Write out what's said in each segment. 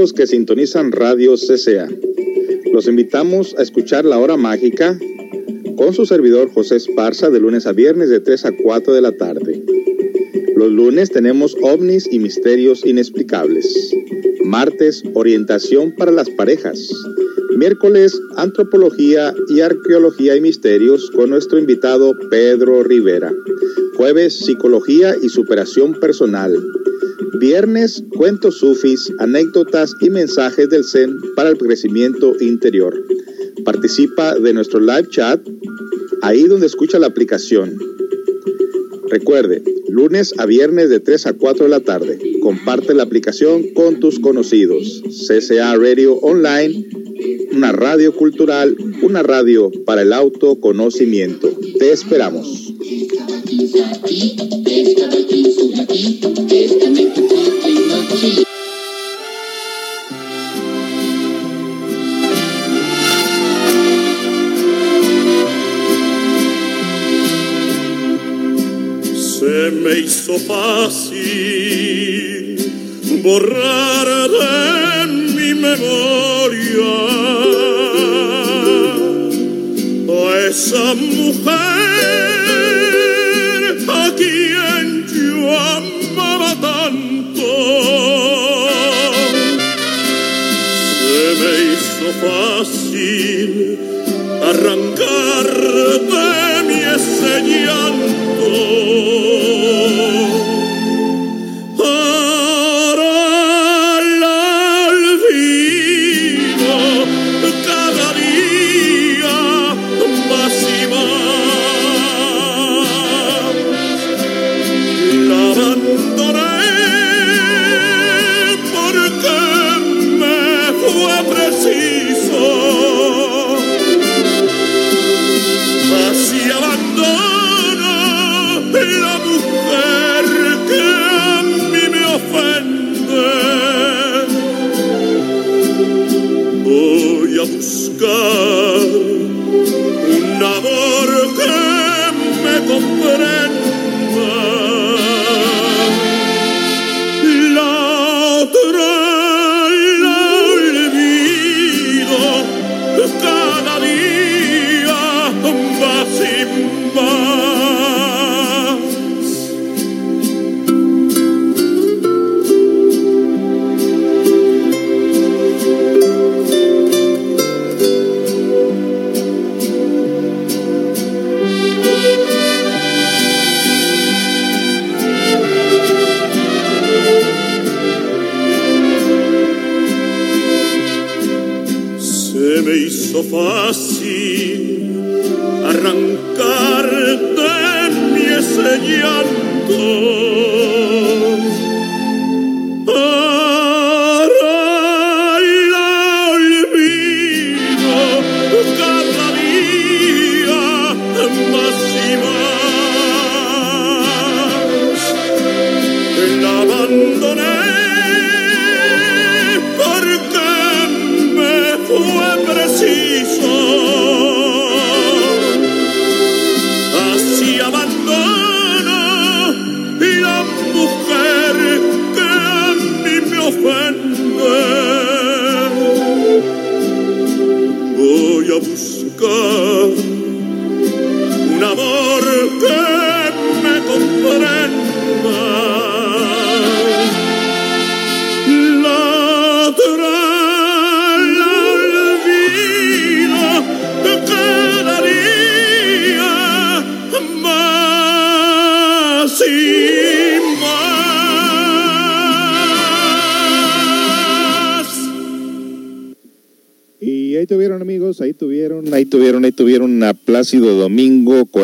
que sintonizan Radio CCA. Los invitamos a escuchar La Hora Mágica con su servidor José Esparza de lunes a viernes de 3 a 4 de la tarde. Los lunes tenemos ovnis y misterios inexplicables. Martes, orientación para las parejas. Miércoles, antropología y arqueología y misterios con nuestro invitado Pedro Rivera. Jueves, psicología y superación personal. Viernes, cuentos sufis, anécdotas y mensajes del Zen para el crecimiento interior. Participa de nuestro live chat ahí donde escucha la aplicación. Recuerde, lunes a viernes de 3 a 4 de la tarde. Comparte la aplicación con tus conocidos. CCA Radio Online, una radio cultural, una radio para el autoconocimiento. Te esperamos. Se me hizo fácil borrar de mi memoria a esa mujer fácil arrancar de mi ese llanto.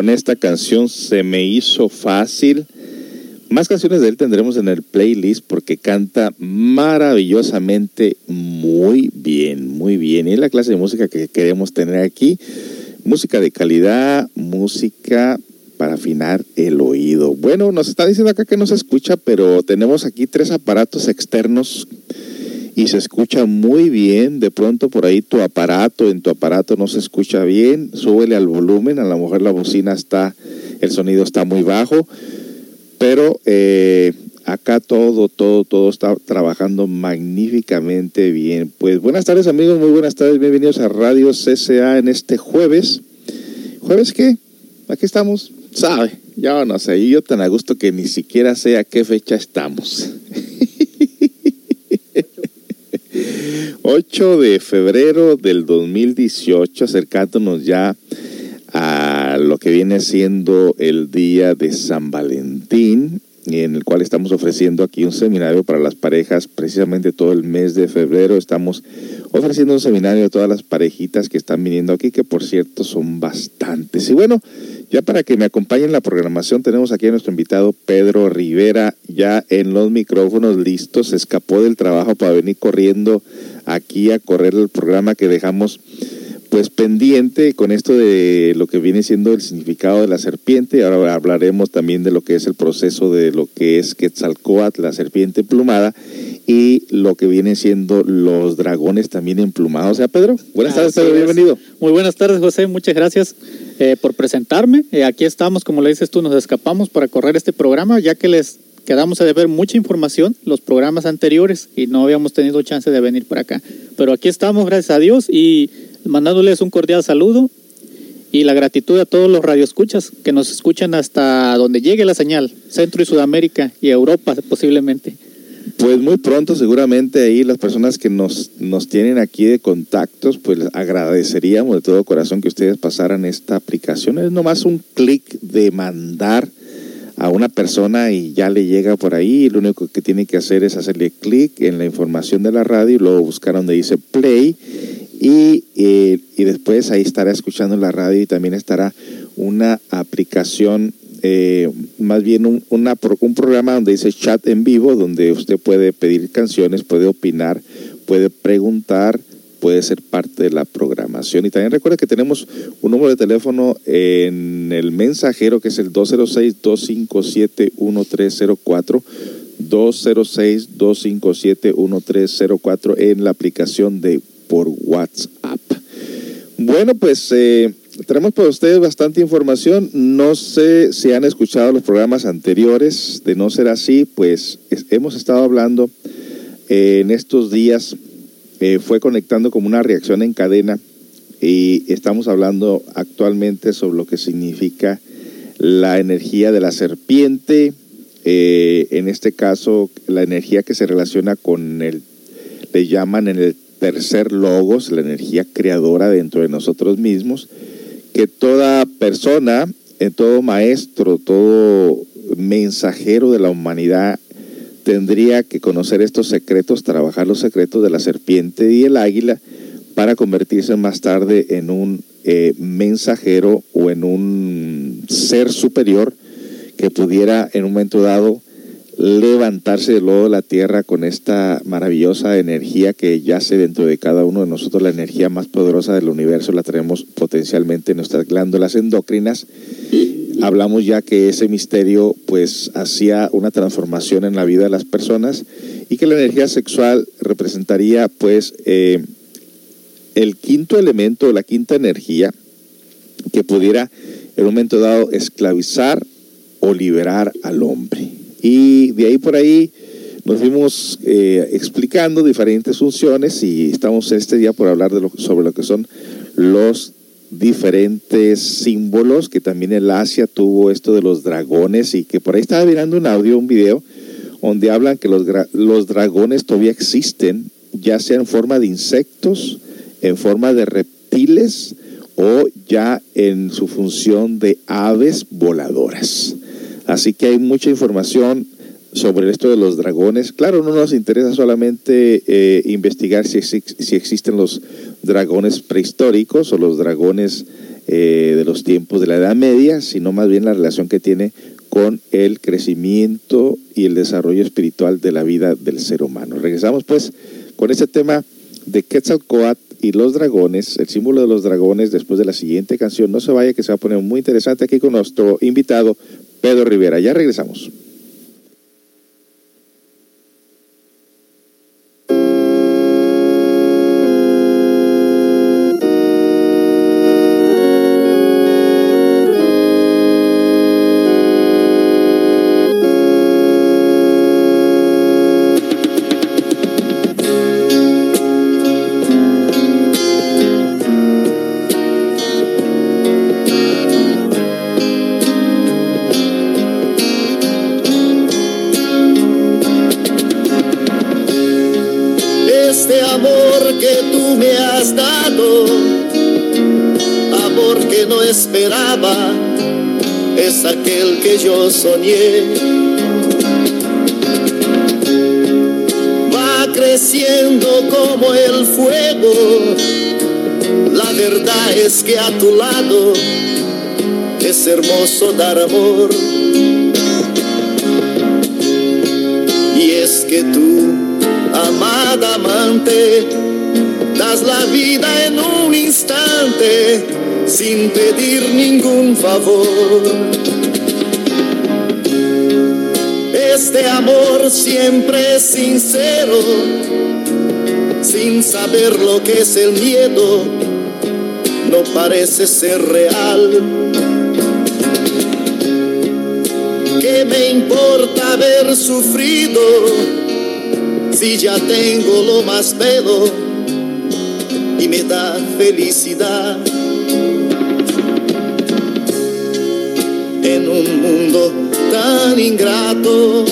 Esta canción Se me hizo fácil. Más canciones de él tendremos en el playlist porque canta maravillosamente muy bien, muy bien. Y es la clase de música que queremos tener aquí. Música de calidad, música para afinar el oído. Bueno, nos está diciendo acá que no se escucha, pero tenemos aquí tres aparatos externos y se escucha muy bien. De pronto por ahí tu aparato, en tu aparato no se escucha bien. Súbele al volumen, a lo mejor la bocina está, el sonido está muy bajo. Pero eh, acá todo, todo, todo está trabajando magníficamente bien. Pues buenas tardes amigos, muy buenas tardes, bienvenidos a Radio CCA en este jueves. ¿Jueves qué? Aquí estamos, sabe, ya no sé, yo tan a gusto que ni siquiera sé a qué fecha estamos. 8 de febrero del 2018, acercándonos ya a lo que viene siendo el día de San Valentín en el cual estamos ofreciendo aquí un seminario para las parejas precisamente todo el mes de febrero. Estamos ofreciendo un seminario a todas las parejitas que están viniendo aquí, que por cierto son bastantes. Y bueno, ya para que me acompañen en la programación, tenemos aquí a nuestro invitado Pedro Rivera, ya en los micrófonos listos. Se escapó del trabajo para venir corriendo aquí a correr el programa que dejamos pues pendiente con esto de lo que viene siendo el significado de la serpiente. Ahora hablaremos también de lo que es el proceso de lo que es Quetzalcoatl, la serpiente emplumada, y lo que viene siendo los dragones también emplumados. O sea, Pedro, buenas tardes, Pedro, bienvenido. Muy buenas tardes, José, muchas gracias eh, por presentarme. Eh, aquí estamos, como le dices tú, nos escapamos para correr este programa, ya que les quedamos a deber mucha información los programas anteriores y no habíamos tenido chance de venir por acá. Pero aquí estamos, gracias a Dios, y mandándoles un cordial saludo y la gratitud a todos los radioescuchas que nos escuchan hasta donde llegue la señal, Centro y Sudamérica y Europa posiblemente. Pues muy pronto seguramente ahí las personas que nos, nos tienen aquí de contactos, pues agradeceríamos de todo corazón que ustedes pasaran esta aplicación. Es nomás un clic de mandar a una persona y ya le llega por ahí. Lo único que tiene que hacer es hacerle clic en la información de la radio y luego buscar donde dice play y, eh, y después ahí estará escuchando la radio y también estará una aplicación, eh, más bien un, una, un programa donde dice chat en vivo, donde usted puede pedir canciones, puede opinar, puede preguntar, puede ser parte de la programación. Y también recuerda que tenemos un número de teléfono en el mensajero que es el 206-257-1304. 206-257-1304 en la aplicación de por WhatsApp. Bueno, pues eh, tenemos para ustedes bastante información. No sé si han escuchado los programas anteriores. De no ser así, pues hemos estado hablando eh, en estos días, eh, fue conectando como una reacción en cadena y estamos hablando actualmente sobre lo que significa la energía de la serpiente, en este caso la energía que se relaciona con el, le llaman en el tercer logos, la energía creadora dentro de nosotros mismos, que toda persona, eh, todo maestro, todo mensajero de la humanidad tendría que conocer estos secretos, trabajar los secretos de la serpiente y el águila para convertirse más tarde en un eh, mensajero o en un ser superior que pudiera en un momento dado levantarse de lodo de la tierra con esta maravillosa energía que yace dentro de cada uno de nosotros, la energía más poderosa del universo, la tenemos potencialmente en nuestras glándulas endócrinas. Hablamos ya que ese misterio pues hacía una transformación en la vida de las personas y que la energía sexual representaría pues eh, el quinto elemento, la quinta energía que pudiera en un momento dado esclavizar o liberar al hombre. Y de ahí por ahí nos fuimos eh, explicando diferentes funciones y estamos este día por hablar de lo, sobre lo que son los diferentes símbolos, que también el Asia tuvo esto de los dragones y que por ahí estaba mirando un audio, un video, donde hablan que los, los dragones todavía existen, ya sea en forma de insectos, en forma de reptiles o ya en su función de aves voladoras. Así que hay mucha información sobre esto de los dragones. Claro, no nos interesa solamente eh, investigar si, si, existen los dragones prehistóricos o los dragones eh, de los tiempos de la Edad Media, sino más bien la relación que tiene con el crecimiento y el desarrollo espiritual de la vida del ser humano. Regresamos pues con este tema de Quetzalcoatl y los dragones, el símbolo de los dragones, después de la siguiente canción. No se vaya, que se va a poner muy interesante aquí con nuestro invitado, Pedro Rivera. Ya regresamos. Dar amor. Y es que tú, amada amante, das la vida en un instante sin pedir ningún favor. Este amor siempre es sincero, sin saber lo que es el miedo, no parece ser real. ¿Qué me importa haber sufrido si ya tengo lo más bello y me da felicidad? En un mundo tan ingrato,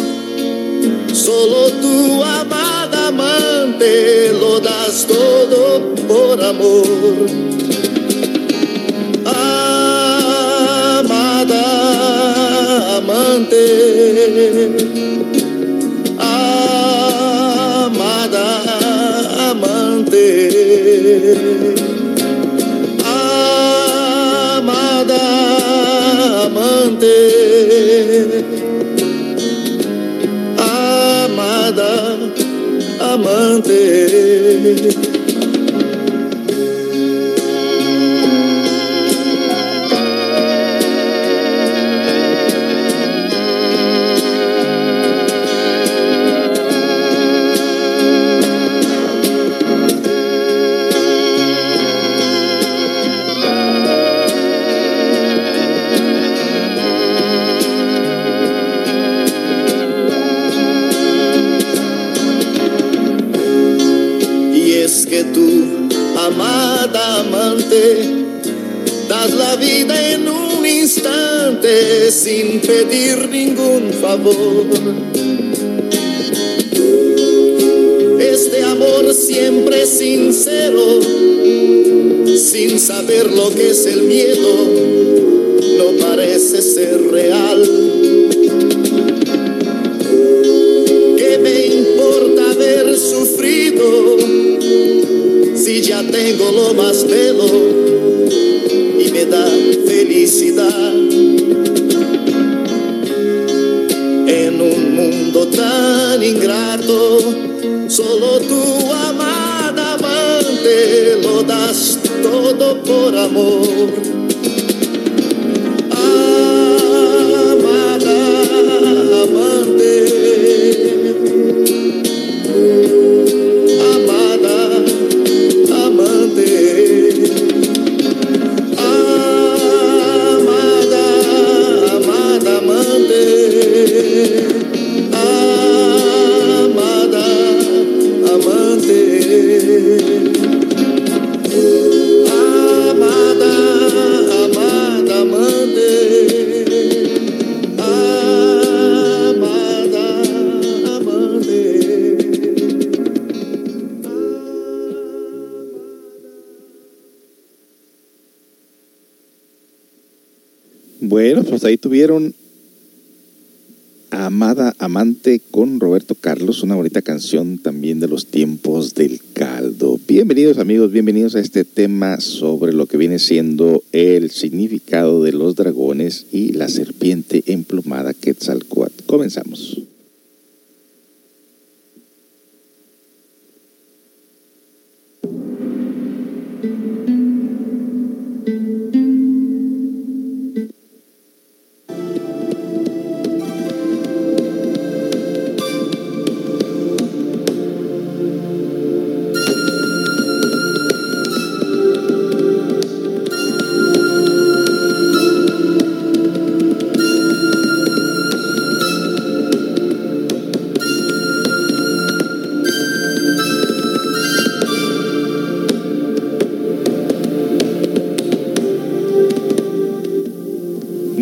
solo tu amada amante lo das todo por amor. Amante, amada amante, amada amante, amada amante. Ningún pues ahí tuvieron Amada Amante con Roberto Carlos, una bonita canción también de los tiempos del caldo. Bienvenidos amigos, bienvenidos a este tema sobre lo que viene siendo el significado de los dragones y la serpiente emplumada Quetzalcoatl. Comenzamos.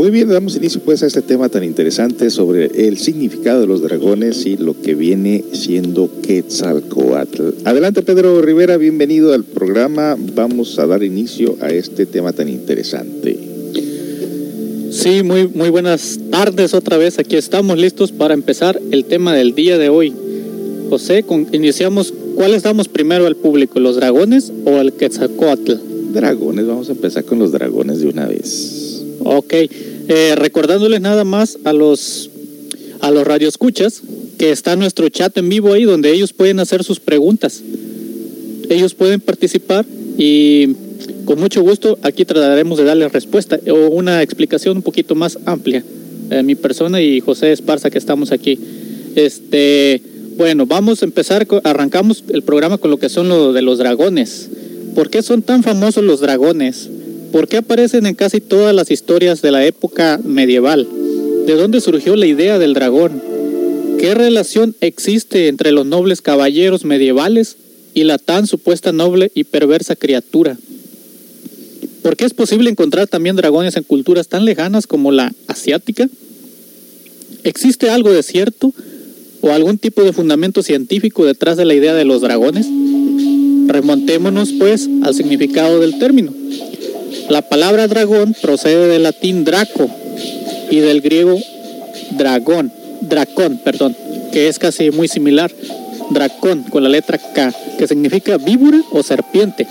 Muy bien, damos inicio pues a este tema tan interesante sobre el significado de los dragones y lo que viene siendo Quetzalcoatl. Adelante Pedro Rivera, bienvenido al programa. Vamos a dar inicio a este tema tan interesante. Sí, muy, muy buenas tardes otra vez. Aquí estamos listos para empezar el tema del día de hoy. José, con, iniciamos. ¿Cuáles damos primero al público, los dragones o el Quetzalcoatl? Dragones, vamos a empezar con los dragones de una vez. Ok, eh, recordándoles nada más a los, a los radioescuchas que está nuestro chat en vivo ahí donde ellos pueden hacer sus preguntas. Ellos pueden participar y con mucho gusto aquí trataremos de darles respuesta o una explicación un poquito más amplia. Eh, mi persona y José Esparza que estamos aquí. Este, bueno, vamos a empezar, arrancamos el programa con lo que son lo de los dragones. ¿Por qué son tan famosos los dragones? ¿Por qué aparecen en casi todas las historias de la época medieval? ¿De dónde surgió la idea del dragón? ¿Qué relación existe entre los nobles caballeros medievales y la tan supuesta noble y perversa criatura? ¿Por qué es posible encontrar también dragones en culturas tan lejanas como la asiática? ¿Existe algo de cierto o algún tipo de fundamento científico detrás de la idea de los dragones? Remontémonos pues al significado del término. La palabra dragón procede del latín draco y del griego dragón, dracón, perdón, que es casi muy similar, dracón con la letra K, que significa víbora o serpiente.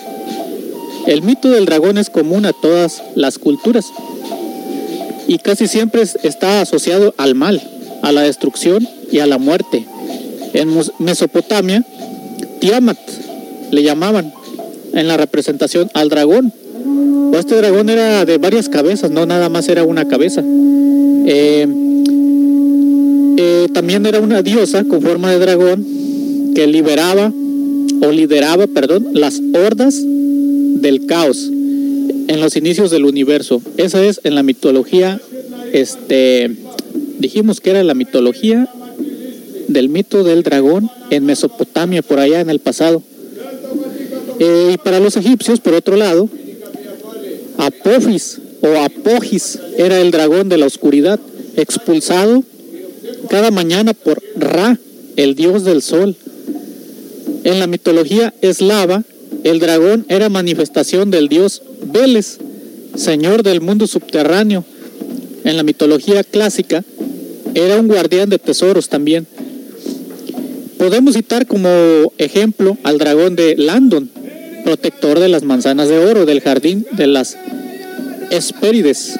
El mito del dragón es común a todas las culturas y casi siempre está asociado al mal, a la destrucción y a la muerte. En Mesopotamia, Tiamat le llamaban en la representación al dragón. O este dragón era de varias cabezas, no nada más era una cabeza. Eh, eh, también era una diosa con forma de dragón que liberaba o lideraba, perdón, las hordas del caos en los inicios del universo. Esa es en la mitología, este, dijimos que era la mitología del mito del dragón en Mesopotamia, por allá en el pasado. Eh, y para los egipcios, por otro lado, Apophis o Apogis era el dragón de la oscuridad, expulsado cada mañana por Ra, el dios del sol. En la mitología eslava, el dragón era manifestación del dios Veles, señor del mundo subterráneo. En la mitología clásica, era un guardián de tesoros también. Podemos citar como ejemplo al dragón de Landon, protector de las manzanas de oro del jardín de las Hespérides.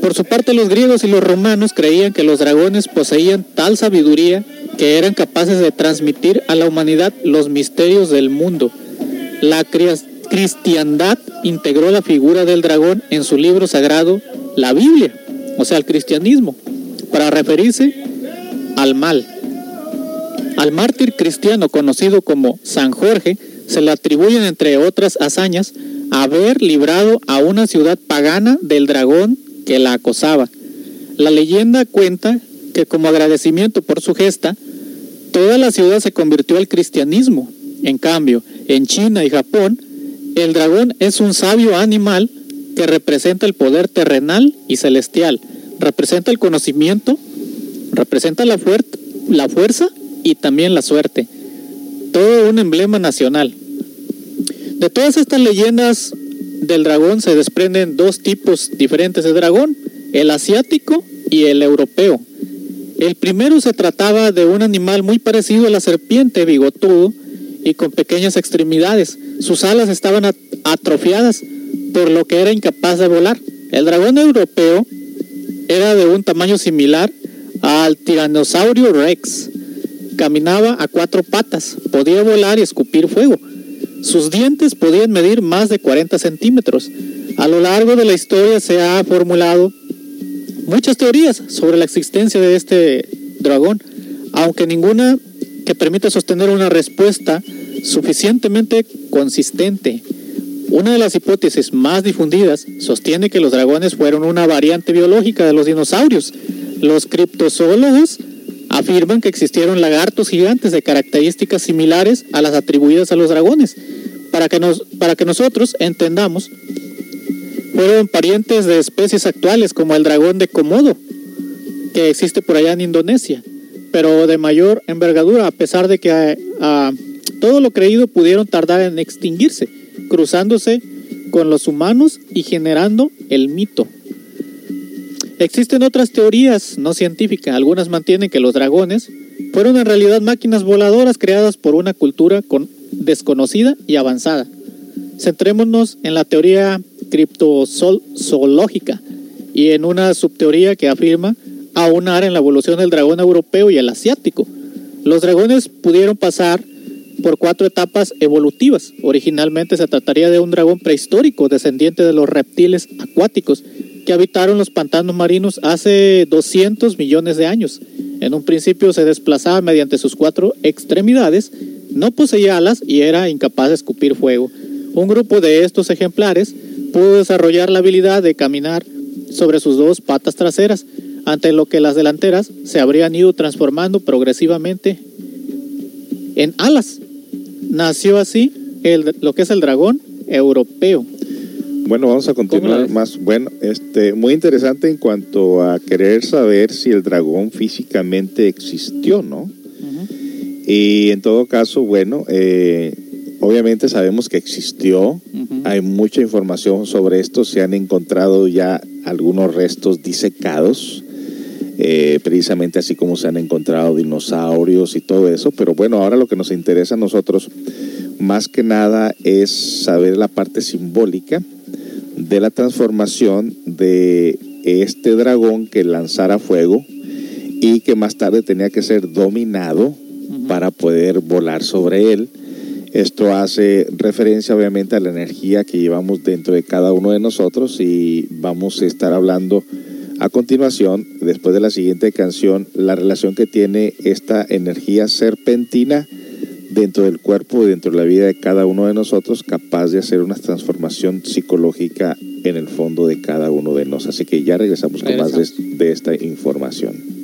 Por su parte, los griegos y los romanos creían que los dragones poseían tal sabiduría que eran capaces de transmitir a la humanidad los misterios del mundo. La cristiandad integró la figura del dragón en su libro sagrado, la Biblia, o sea, el cristianismo, para referirse al mal. Al mártir cristiano conocido como San Jorge se le atribuyen, entre otras hazañas, haber librado a una ciudad pagana del dragón que la acosaba. La leyenda cuenta que como agradecimiento por su gesta, toda la ciudad se convirtió al cristianismo. En cambio, en China y Japón, el dragón es un sabio animal que representa el poder terrenal y celestial, representa el conocimiento, representa la, la fuerza y también la suerte. Todo un emblema nacional. De todas estas leyendas del dragón se desprenden dos tipos diferentes de dragón, el asiático y el europeo. El primero se trataba de un animal muy parecido a la serpiente, bigotudo y con pequeñas extremidades. Sus alas estaban atrofiadas, por lo que era incapaz de volar. El dragón europeo era de un tamaño similar al tiranosaurio rex. Caminaba a cuatro patas, podía volar y escupir fuego. Sus dientes podían medir más de 40 centímetros. A lo largo de la historia se ha formulado muchas teorías sobre la existencia de este dragón, aunque ninguna que permita sostener una respuesta suficientemente consistente. Una de las hipótesis más difundidas sostiene que los dragones fueron una variante biológica de los dinosaurios. Los criptozoólogos afirman que existieron lagartos gigantes de características similares a las atribuidas a los dragones. Para que, nos, para que nosotros entendamos, fueron parientes de especies actuales como el dragón de Komodo, que existe por allá en Indonesia, pero de mayor envergadura, a pesar de que a, todo lo creído pudieron tardar en extinguirse, cruzándose con los humanos y generando el mito. Existen otras teorías no científicas. Algunas mantienen que los dragones fueron en realidad máquinas voladoras creadas por una cultura con- desconocida y avanzada. Centrémonos en la teoría criptozoológica y en una subteoría que afirma aunar en la evolución del dragón europeo y el asiático. Los dragones pudieron pasar por cuatro etapas evolutivas. Originalmente se trataría de un dragón prehistórico descendiente de los reptiles acuáticos que habitaron los pantanos marinos hace 200 millones de años. En un principio se desplazaba mediante sus cuatro extremidades, no poseía alas y era incapaz de escupir fuego. Un grupo de estos ejemplares pudo desarrollar la habilidad de caminar sobre sus dos patas traseras, ante lo que las delanteras se habrían ido transformando progresivamente en alas. Nació así lo que es el dragón europeo. Bueno, vamos a ¿Cómo la continuar más. Bueno, este, muy interesante en cuanto a querer saber si el dragón físicamente existió, ¿no? Y en todo caso, bueno, eh, obviamente sabemos que existió. Hay mucha información sobre esto. Se han encontrado ya algunos restos disecados, eh, precisamente así como se han encontrado dinosaurios y todo eso. Pero bueno, ahora lo que nos interesa a nosotros, más que nada, es saber la parte simbólica de la transformación de este dragón que lanzara fuego y que más tarde tenía que ser dominado para poder volar sobre él. Esto hace referencia obviamente a la energía que llevamos dentro de cada uno de nosotros y vamos a estar hablando a continuación, después de la siguiente canción, la relación que tiene esta energía serpentina dentro del cuerpo y dentro de la vida de cada uno de nosotros, capaz de hacer una transformación psicológica en el fondo de cada uno de nosotros. Así que ya regresamos con más de, de esta información.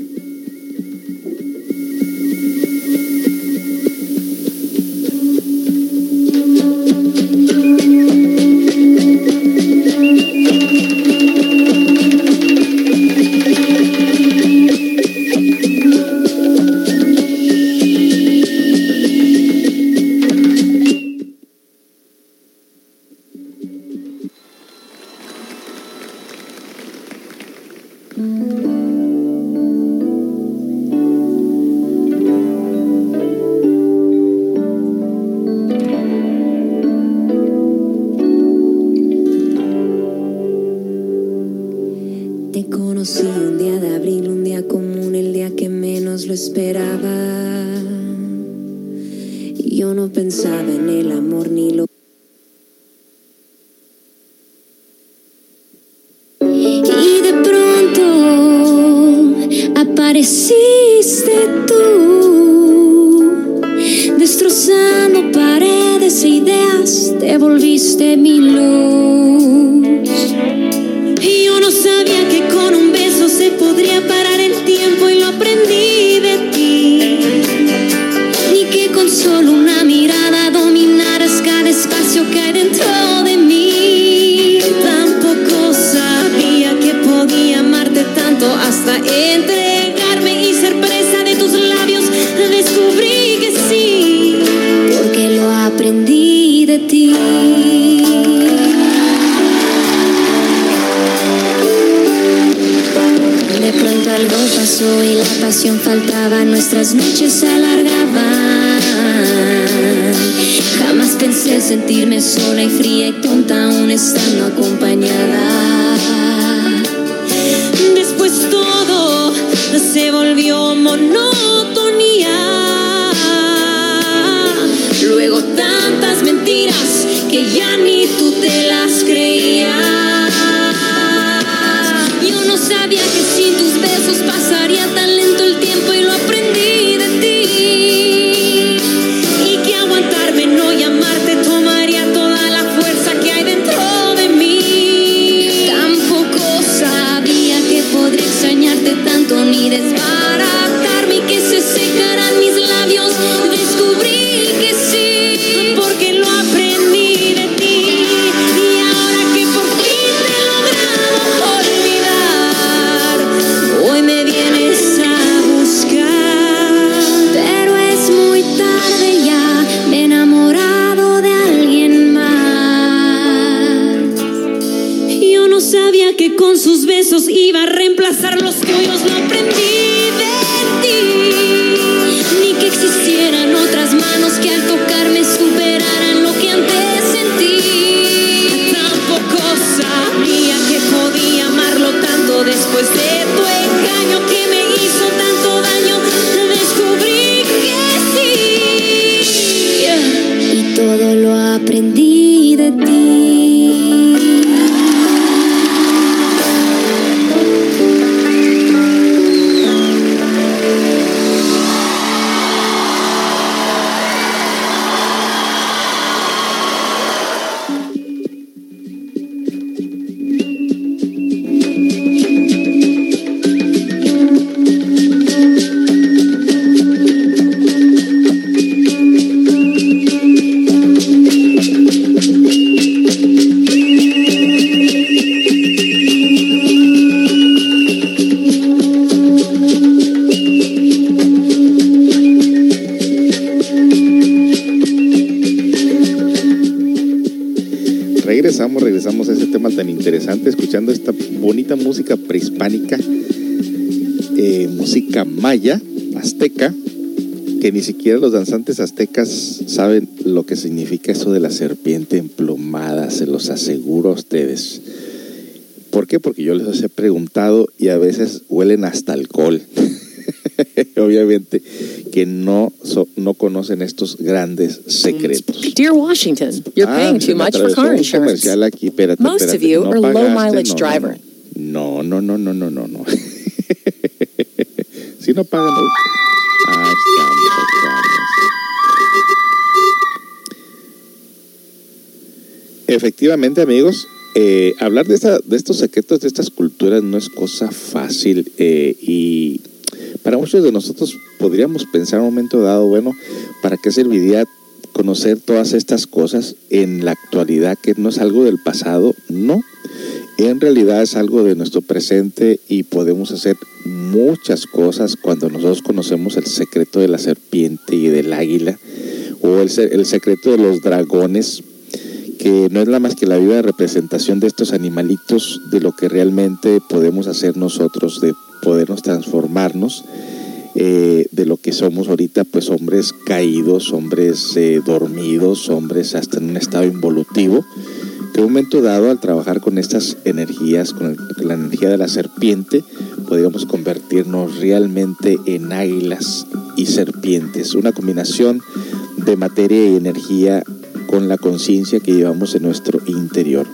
Yo no pensaba en el amor ni lo. Y de pronto apareciste tú, destrozando paredes e ideas, te volviste mi luz. Y yo no sabía que con un beso se podría parar el tiempo y lo aprendí solo una mirada dominaras cada espacio que hay dentro de mí. Tampoco sabía que podía amarte tanto hasta entregarme y ser presa de tus labios. Descubrí que sí, porque lo aprendí de ti. De pronto algo pasó y la pasión faltaba, nuestras noches se alargaban. Jamás pensé sentirme sola y fría y tonta aún estando acompañada. Después todo se volvió monotonía. Luego tantas mentiras que ya ni tú te las creías. Yo no sabía que sin tus besos pasaría tan tanto después que ni siquiera los danzantes aztecas saben lo que significa eso de la serpiente emplumada, se los aseguro a ustedes. ¿Por qué? Porque yo les he preguntado y a veces huelen hasta alcohol. Obviamente que no, so- no conocen estos grandes secretos. Dear Washington, you're Ah, paying too much for car insurance. comercial aquí, espérate, Most of you ¿no are low mileage no, driver. No, no, no, no, no, no, no. si no pagan. Efectivamente, amigos, eh, hablar de, esta, de estos secretos, de estas culturas, no es cosa fácil eh, y para muchos de nosotros podríamos pensar un momento dado, bueno, ¿para qué serviría conocer todas estas cosas en la actualidad, que no es algo del pasado? No, en realidad es algo de nuestro presente y podemos hacer muchas cosas cuando nosotros conocemos el secreto de la serpiente y del águila o el, el secreto de los dragones que no es nada más que la viva representación de estos animalitos, de lo que realmente podemos hacer nosotros, de podernos transformarnos, eh, de lo que somos ahorita, pues hombres caídos, hombres eh, dormidos, hombres hasta en un estado involutivo, que en un momento dado al trabajar con estas energías, con, con la energía de la serpiente, podríamos convertirnos realmente en águilas y serpientes, una combinación de materia y energía con la conciencia que llevamos en nuestro interior.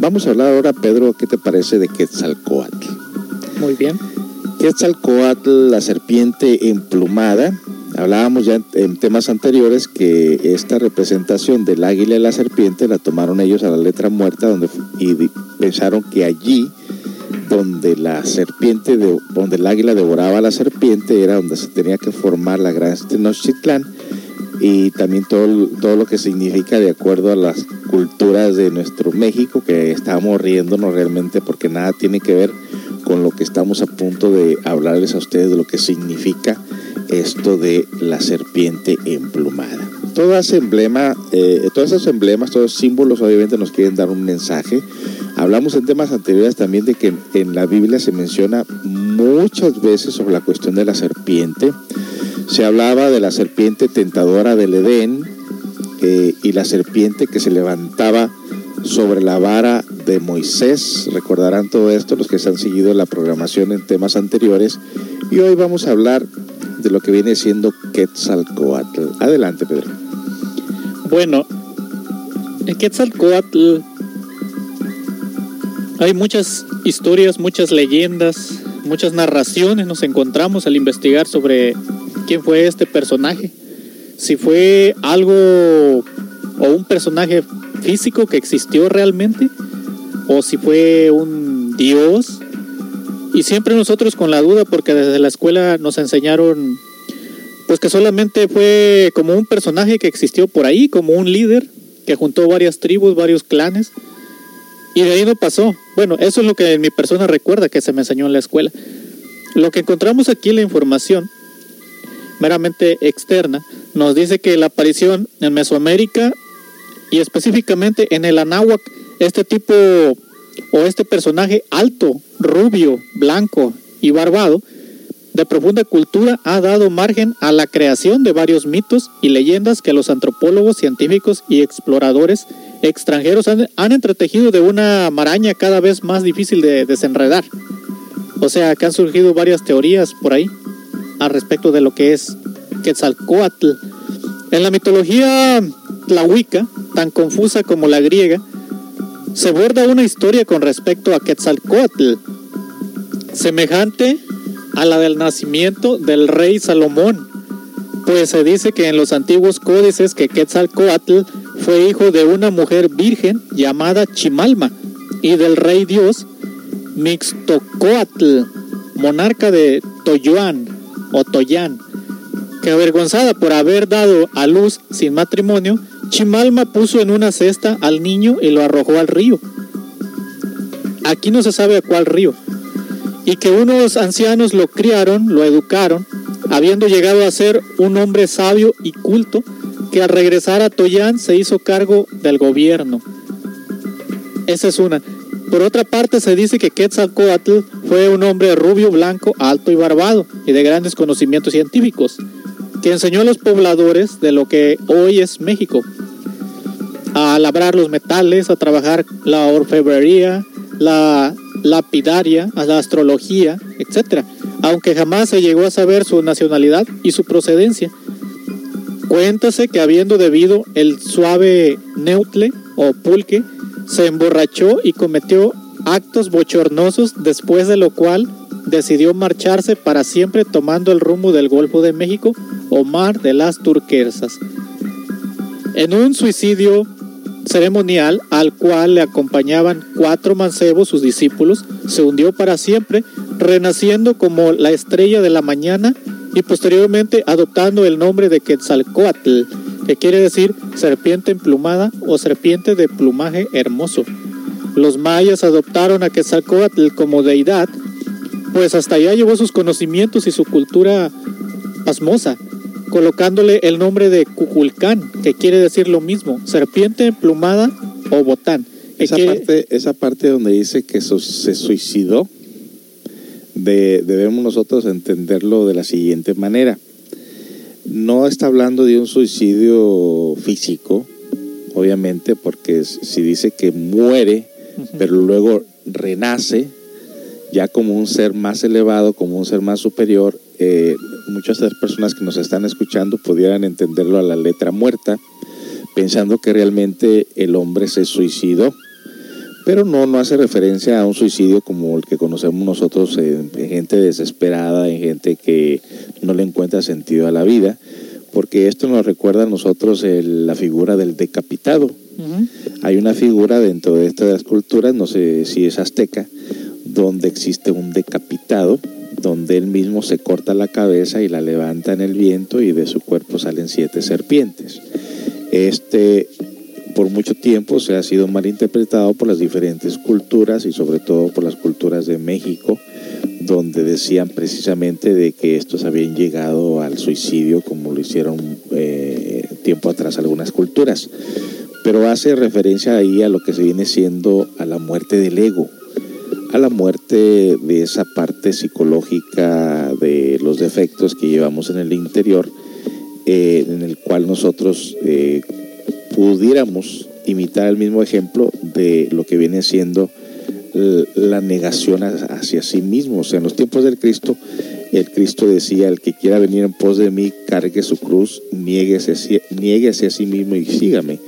Vamos a hablar ahora, Pedro, ¿qué te parece de Quetzalcoatl? Muy bien. Quetzalcoatl, la serpiente emplumada. Hablábamos ya en, temas anteriores que esta representación del águila y la serpiente la tomaron ellos a la letra muerta donde, y pensaron que allí donde la serpiente, de- donde el águila devoraba a la serpiente era donde se tenía que formar la gran Tenochtitlán y también todo, todo lo que significa de acuerdo a las culturas de nuestro México, que estábamos riéndonos realmente porque nada tiene que ver con lo que estamos a punto de hablarles a ustedes de lo que significa esto de la serpiente emplumada. Todo ese emblema, eh, todos esos emblemas, todos esos símbolos obviamente nos quieren dar un mensaje. Hablamos en temas anteriores también de que en la Biblia se menciona muchas veces sobre la cuestión de la serpiente. Se hablaba de la serpiente tentadora del Edén eh, y la serpiente que se levantaba sobre la vara de Moisés. Recordarán todo esto los que se han seguido la programación en temas anteriores. Y hoy vamos a hablar de lo que viene siendo Quetzalcoatl. Adelante, Pedro. Bueno, en Quetzalcoatl hay muchas historias, muchas leyendas, muchas narraciones nos encontramos al investigar sobre quién fue este personaje. Si fue algo o un personaje físico que existió realmente o si fue un dios. Y siempre nosotros con la duda porque desde la escuela nos enseñaron pues que solamente fue como un personaje que existió por ahí, como un líder que juntó varias tribus, varios clanes. Y de ahí no pasó. Bueno, eso es lo que mi persona recuerda que se me enseñó en la escuela. Lo que encontramos aquí en la información, meramente externa, nos dice que la aparición en Mesoamérica y específicamente en el Anáhuac, este tipo o este personaje alto, rubio, blanco y barbado, de profunda cultura, ha dado margen a la creación de varios mitos y leyendas que los antropólogos, científicos y exploradores extranjeros han, entretejido de una maraña cada vez más difícil de desenredar. O sea, que han surgido varias teorías por ahí al respecto de lo que es Quetzalcoatl. En la mitología tlahuica, tan confusa como la griega, se borda una historia con respecto a Quetzalcoatl, semejante a la del nacimiento del rey Salomón, pues se dice que en los antiguos códices que Quetzalcoatl fue hijo de una mujer virgen llamada Chimalma y del rey dios Mixtocoatl, monarca de Toyoán o Toyán, que avergonzada por haber dado a luz sin matrimonio, Chimalma puso en una cesta al niño y lo arrojó al río. Aquí no se sabe a cuál río. Y que unos ancianos lo criaron, lo educaron, habiendo llegado a ser un hombre sabio y culto, que al regresar a Toyán se hizo cargo del gobierno. Esa es una. Por otra parte, se dice que Quetzalcoatl fue un hombre rubio, blanco, alto y barbado, y de grandes conocimientos científicos, que enseñó a los pobladores de lo que hoy es México, a labrar los metales, a trabajar la orfebrería, la lapidaria, a la astrología, etc. Aunque jamás se llegó a saber su nacionalidad y su procedencia. Cuéntase que habiendo debido el suave neutle o pulque, se emborrachó y cometió actos bochornosos, después de lo cual decidió marcharse para siempre tomando el rumbo del Golfo de México o Mar de las Turquesas. En un suicidio ceremonial al cual le acompañaban cuatro mancebos, sus discípulos, se hundió para siempre, renaciendo como la estrella de la mañana y posteriormente adoptando el nombre de Quetzalcoatl, que quiere decir serpiente emplumada o serpiente de plumaje hermoso. Los mayas adoptaron a Quetzalcoatl como deidad, pues hasta allá llevó sus conocimientos y su cultura pasmosa, colocándole el nombre de Cuculcán, que quiere decir lo mismo, serpiente emplumada o botán. Esa quiere- parte, esa parte donde dice que se suicidó, de- debemos nosotros entenderlo de la siguiente manera. No está hablando de un suicidio físico, obviamente, porque si dice que muere, pero luego renace, ya como un ser más elevado, como un ser más superior, eh, muchas de las personas que nos están escuchando pudieran entenderlo a la letra muerta, pensando que realmente el hombre se suicidó. Pero no, no hace referencia a un suicidio como el que conocemos nosotros en, en gente desesperada, en gente que no le encuentra sentido a la vida, porque esto nos recuerda a nosotros el- la figura del decapitado. Hay una figura dentro de estas culturas, no sé si es azteca, donde existe un decapitado, donde él mismo se corta la cabeza y la levanta en el viento y de su cuerpo salen siete serpientes. Este, por mucho tiempo, se ha sido malinterpretado por las diferentes culturas y sobre todo por las culturas de México, donde decían precisamente de que estos habían llegado al suicidio como lo hicieron eh, tiempo atrás algunas culturas. Pero hace referencia ahí a lo que se viene siendo a la muerte del ego, a la muerte de esa parte psicológica de los defectos que llevamos en el interior, eh, en el cual nosotros eh, pudiéramos imitar el mismo ejemplo de lo que viene siendo la negación hacia sí mismo. O sea, en los tiempos del Cristo, el Cristo decía, el que quiera venir en pos de mí, cargue su cruz, sí- niéguese a sí mismo y sígame.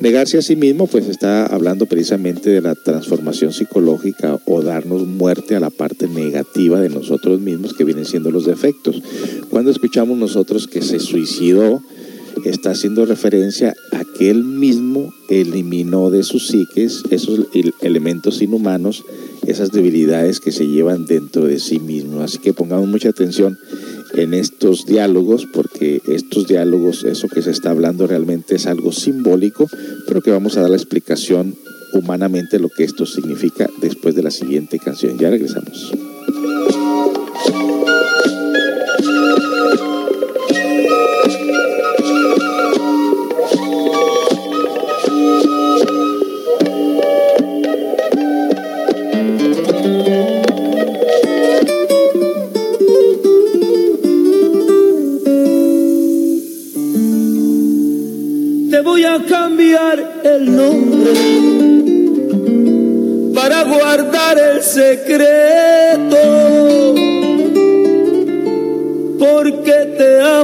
Negarse a sí mismo, pues está hablando precisamente de la transformación psicológica o darnos muerte a la parte negativa de nosotros mismos que vienen siendo los defectos. Cuando escuchamos nosotros que se suicidó, está haciendo referencia a que él mismo eliminó de sus psiques esos el- elementos inhumanos, esas debilidades que se llevan dentro de sí mismo. Así que pongamos mucha atención en estos diálogos, porque estos diálogos, eso que se está hablando realmente es algo simbólico, pero que vamos a dar la explicación humanamente lo que esto significa después de la siguiente canción. Ya regresamos.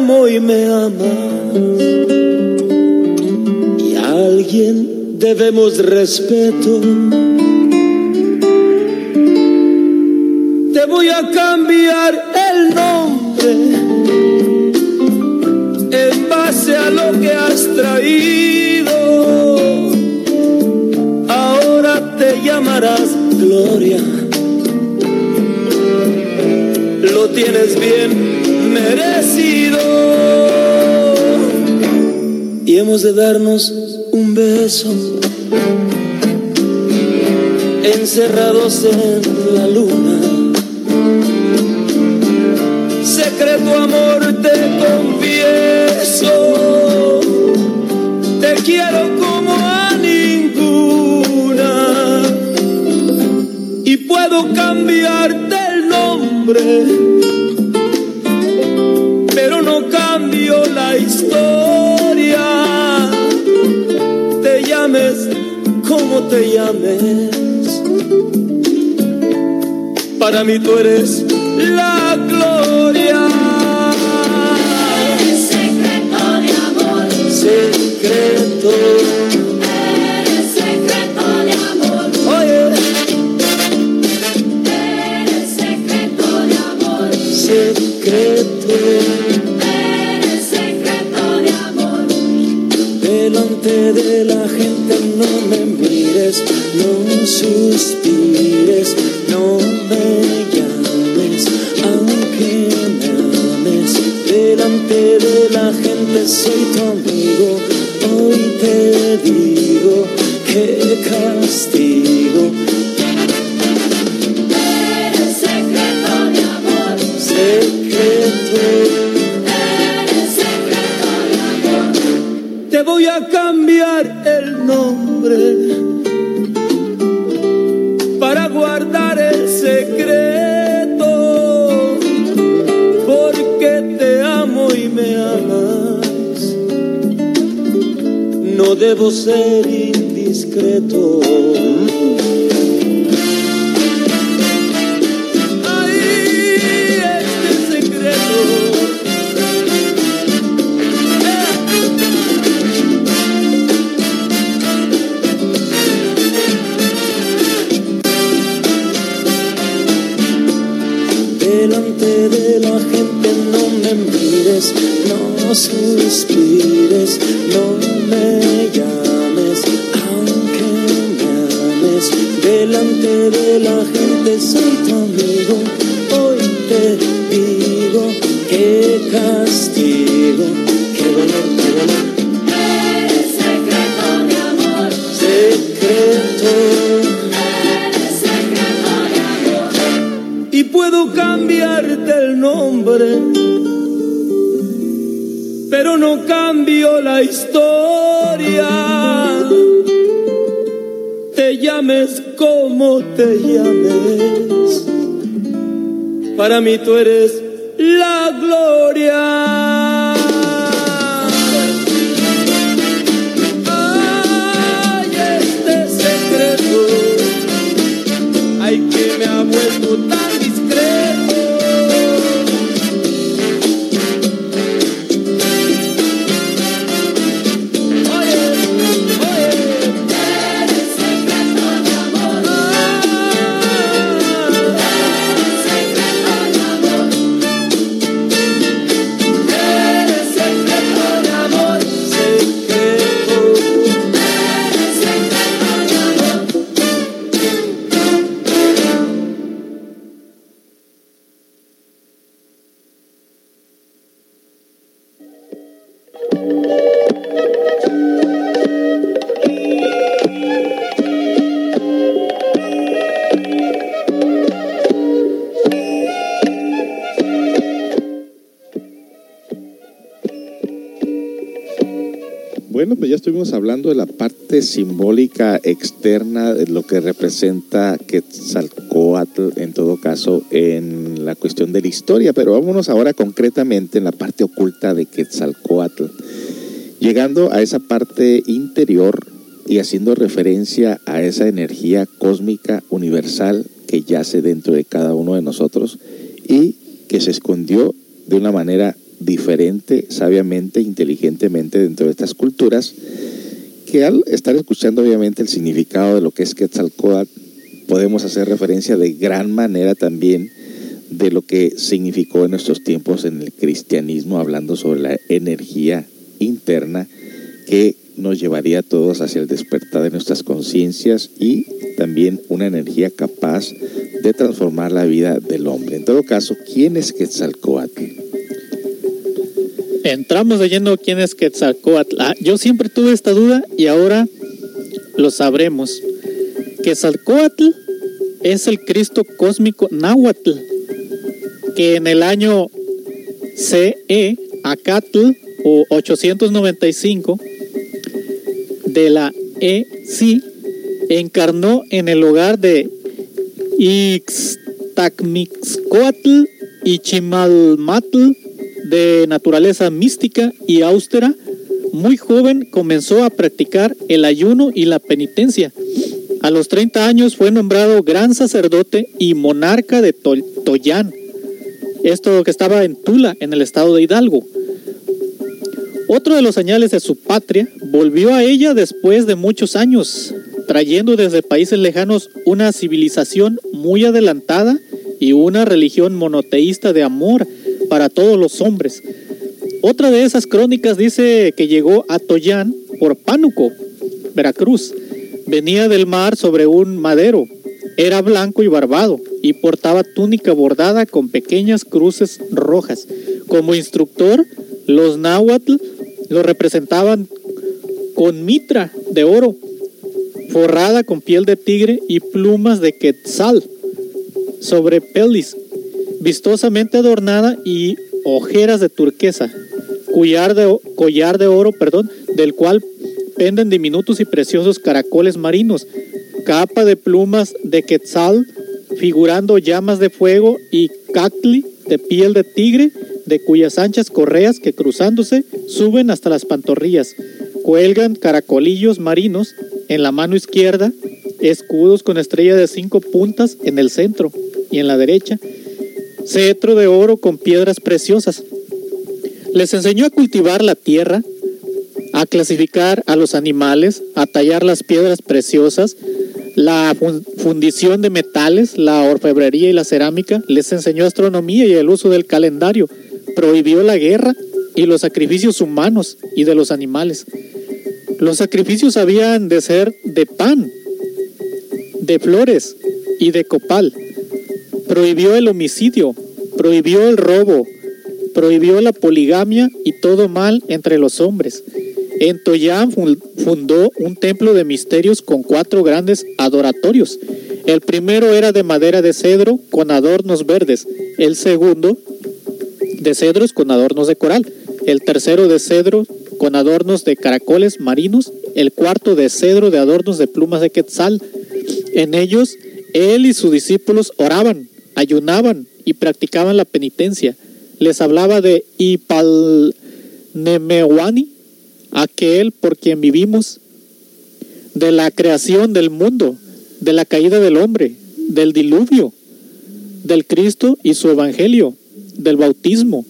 Y me amas. Y a alguien debemos respeto. Te voy a cambiar el nombre en base a lo que has traído. Ahora te llamarás Gloria. Lo tienes bien merecido. Y hemos de darnos un beso. Encerrados en la luna. Secreto amor te confieso. Te quiero como a ninguna. Y puedo cambiarte el nombre. La historia. Te llames como te llames. Para mí tú eres la gloria. secreto de amor, Secreto. De la gente no me mires, no suspires, no ser indiscreto. Tú eres estuvimos hablando de la parte simbólica externa de lo que representa Quetzalcoatl, en todo caso, en la cuestión de la historia, pero vámonos ahora concretamente en la parte oculta de Quetzalcoatl. Llegando a esa parte interior, y haciendo referencia a esa energía cósmica universal que yace dentro de cada uno de nosotros y que se escondió de una manera diferente, sabiamente, inteligentemente dentro de estas culturas, que al estar escuchando obviamente el significado de lo que es Quetzalcoatl, podemos hacer referencia de gran manera también de lo que significó en nuestros tiempos en el cristianismo, hablando sobre la energía interna que nos llevaría a todos hacia el despertar de nuestras conciencias y también una energía capaz de transformar la vida del hombre. En todo caso, ¿quién es Quetzalcoatl? Entramos leyendo quién es Quetzalcoatl. Ah, yo siempre tuve esta duda y ahora lo sabremos. Quetzalcoatl es el Cristo cósmico Náhuatl, que en el año CE Acatl o 895 de la ECI encarnó en el hogar de Ixtacmixcoatl y Chimalmatl de naturaleza mística y austera. Muy joven comenzó a practicar el ayuno y la penitencia. A los 30 años fue nombrado gran sacerdote y monarca de Tol- Toyán. Esto que estaba en Tula, en el estado de Hidalgo. Otro de los señales de su patria volvió a ella después de muchos años, trayendo desde países lejanos una civilización muy adelantada y una religión monoteísta de amor para todos los hombres. Otra de esas crónicas dice que llegó a Toyán por Pánuco, Veracruz. Venía del mar sobre un madero. Era blanco y barbado y portaba túnica bordada con pequeñas cruces rojas. Como instructor, los náhuatl lo representaban con mitra de oro, forrada con piel de tigre y plumas de quetzal sobre pelis, vistosamente adornada y ojeras de turquesa, collar de, collar de oro, perdón, del cual penden diminutos y preciosos caracoles marinos, capa de plumas de quetzal, figurando llamas de fuego y cacli de piel de tigre, de cuyas anchas correas que cruzándose suben hasta las pantorrillas. Cuelgan caracolillos marinos en la mano izquierda, escudos con estrella de cinco puntas en el centro y en la derecha, cetro de oro con piedras preciosas. Les enseñó a cultivar la tierra, a clasificar a los animales, a tallar las piedras preciosas, la fun- fundición de metales, la orfebrería y la cerámica, les enseñó astronomía y el uso del calendario, prohibió la guerra y los sacrificios humanos y de los animales. Los sacrificios habían de ser de pan, de flores y de copal. Prohibió el homicidio, prohibió el robo, prohibió la poligamia y todo mal entre los hombres. En Toyán fun- fundó un templo de misterios con cuatro grandes adoratorios. El primero era de madera de cedro con adornos verdes. El segundo de cedros con adornos de coral. El tercero de cedro con adornos de caracoles marinos. El cuarto de cedro de adornos de plumas de quetzal. En ellos, él y sus discípulos oraban, ayunaban y practicaban la penitencia. Les hablaba de Ipalnemewani, aquel por quien vivimos, de la creación del mundo, de la caída del hombre, del diluvio, del Cristo y su evangelio, del bautismo,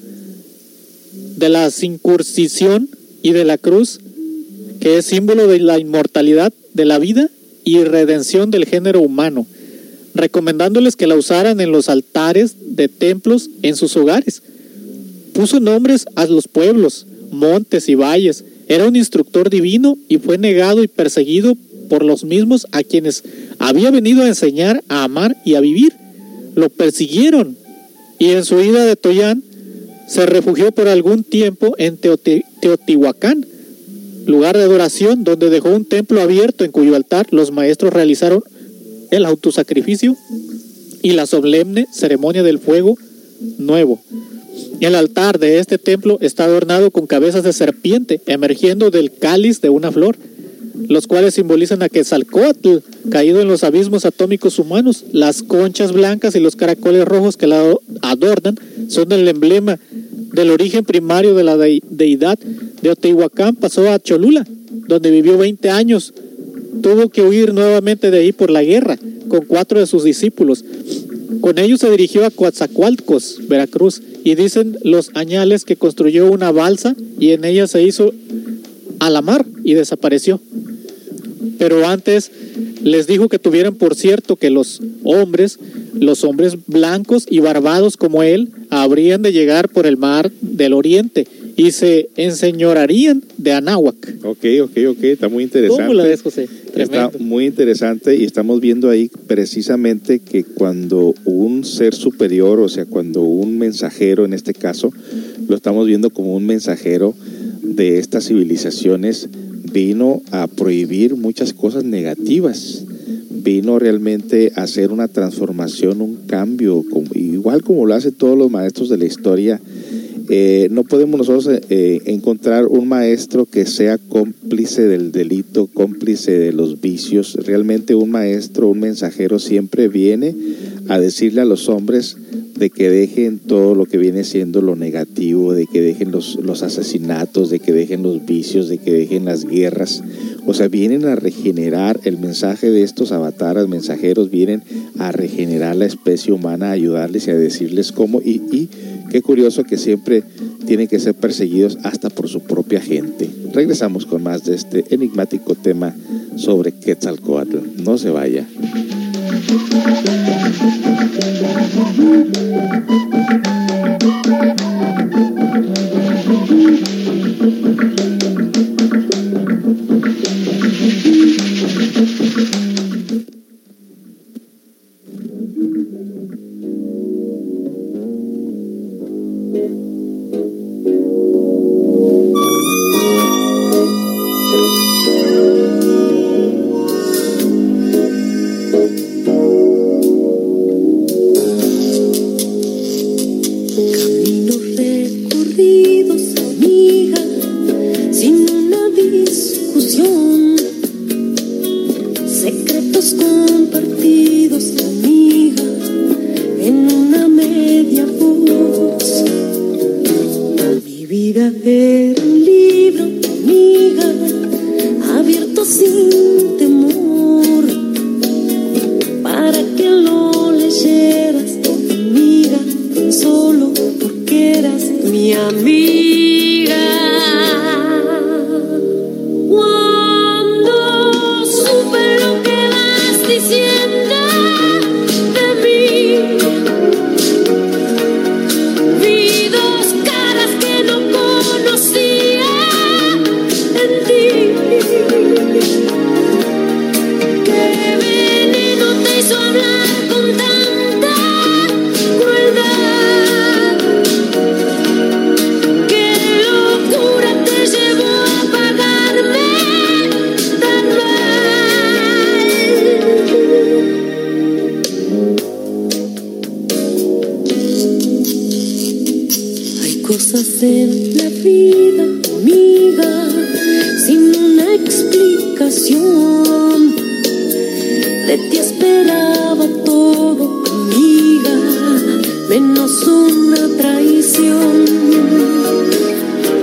de la circuncisión y de la cruz, que es símbolo de la inmortalidad de la vida y redención del género humano, recomendándoles que la usaran en los altares de templos en sus hogares. Puso nombres a los pueblos, montes y valles. Era un instructor divino y fue negado y perseguido por los mismos a quienes había venido a enseñar a amar y a vivir. Lo persiguieron y en su ida de Toyán se refugió por algún tiempo en Teoti- Teotihuacán, lugar de adoración donde dejó un templo abierto en cuyo altar los maestros realizaron el autosacrificio y la solemne ceremonia del fuego nuevo. El altar de este templo está adornado con cabezas de serpiente emergiendo del cáliz de una flor, los cuales simbolizan a Quetzalcóatl, caído en los abismos atómicos humanos. Las conchas blancas y los caracoles rojos que la adornan son el emblema del origen primario de la de- deidad. De Otehuacán pasó a Cholula, donde vivió 20 años tuvo que huir nuevamente de ahí por la guerra con cuatro de sus discípulos. Con ellos se dirigió a Coatzacoalcos, Veracruz, y dicen los añales que construyó una balsa y en ella se hizo a la mar y desapareció. Pero antes les dijo que tuvieran por cierto que los hombres, los hombres blancos y barbados como él, habrían de llegar por el mar del oriente y se enseñorarían de Anáhuac. Ok, ok, ok, está muy interesante. ¿Cómo la ves, José? Está muy interesante y estamos viendo ahí precisamente que cuando un ser superior, o sea, cuando un mensajero en este caso, lo estamos viendo como un mensajero de estas civilizaciones, vino a prohibir muchas cosas negativas, vino realmente a hacer una transformación, un cambio, igual como lo hacen todos los maestros de la historia. Eh, no podemos nosotros eh, encontrar un maestro que sea cómplice del delito, cómplice de los vicios. Realmente un maestro, un mensajero siempre viene a decirle a los hombres de que dejen todo lo que viene siendo lo negativo, de que dejen los, los asesinatos, de que dejen los vicios, de que dejen las guerras. O sea, vienen a regenerar el mensaje de estos avatares, mensajeros, vienen a regenerar la especie humana, a ayudarles y a decirles cómo. Y, y qué curioso que siempre tienen que ser perseguidos hasta por su propia gente. Regresamos con más de este enigmático tema sobre Quetzalcoatl. No se vaya. De ti esperaba todo, amiga, menos una traición.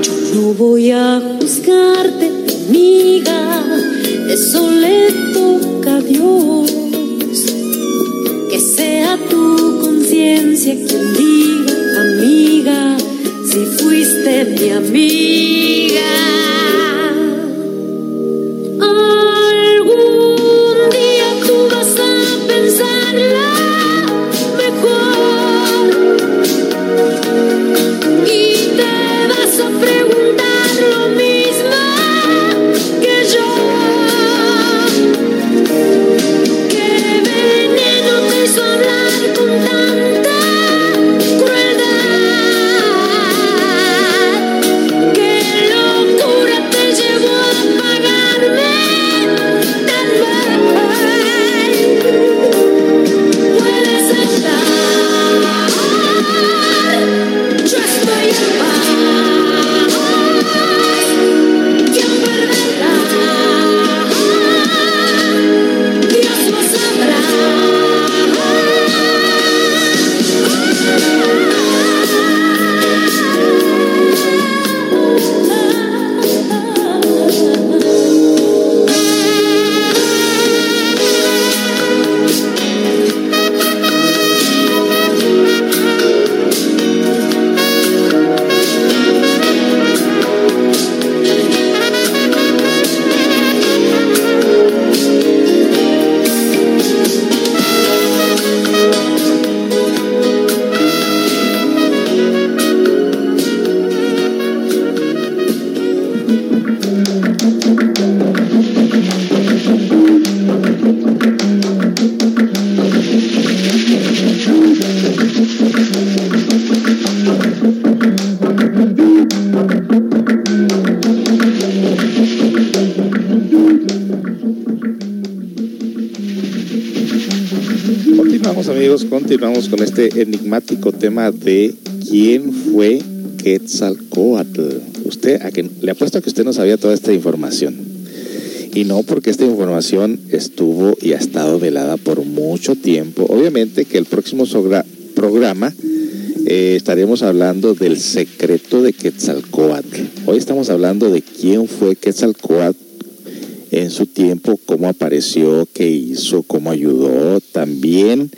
Yo no voy a juzgarte, amiga, eso le toca a Dios. Que sea tu conciencia quien diga, amiga, si fuiste mi amiga. Enigmático tema de quién fue Quetzalcoatl. Usted, a le apuesto a que usted no sabía toda esta información. Y no porque esta información estuvo y ha estado velada por mucho tiempo. Obviamente que el próximo programa eh, estaremos hablando del secreto de Quetzalcoatl. Hoy estamos hablando de quién fue Quetzalcoatl en su tiempo, cómo apareció, qué hizo, cómo ayudó. También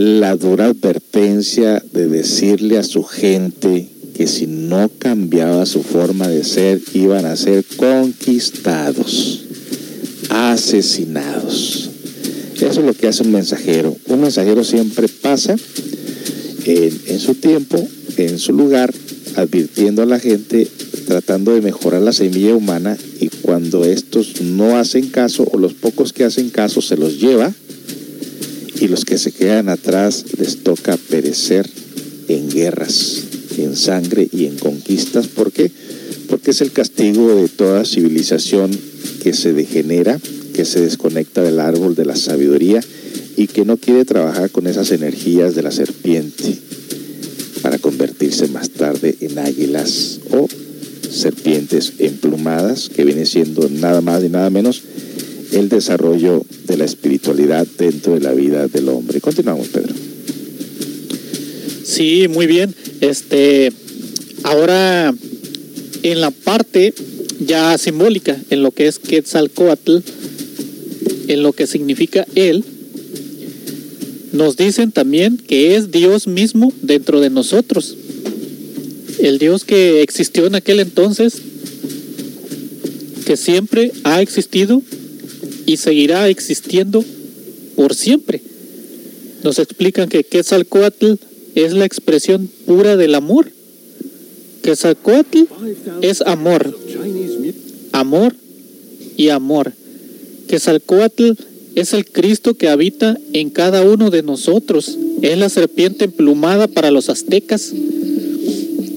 la dura advertencia de decirle a su gente que si no cambiaba su forma de ser, iban a ser conquistados, asesinados. Eso es lo que hace un mensajero. Un mensajero siempre pasa en, su tiempo, en su lugar, advirtiendo a la gente, tratando de mejorar la semilla humana y cuando estos no hacen caso o los pocos que hacen caso se los lleva y los que se quedan atrás les toca perecer en guerras, en sangre y en conquistas. ¿Por qué? Porque es el castigo de toda civilización que se degenera, que se desconecta del árbol de la sabiduría y que no quiere trabajar con esas energías de la serpiente para convertirse más tarde en águilas o serpientes emplumadas, que viene siendo nada más y nada menos el desarrollo de la espiritualidad dentro de la vida del hombre. Continuamos, Pedro. Sí, muy bien. Este, ahora en la parte ya simbólica, en lo que es Quetzalcoatl, en lo que significa él, nos dicen también que es Dios mismo dentro de nosotros. El Dios que existió en aquel entonces, que siempre ha existido y seguirá existiendo por siempre. Nos explican que Quetzalcoatl es la expresión pura del amor. Quetzalcoatl es amor, amor y amor. Quetzalcoatl es el Cristo que habita en cada uno de nosotros. Es la serpiente emplumada para los aztecas.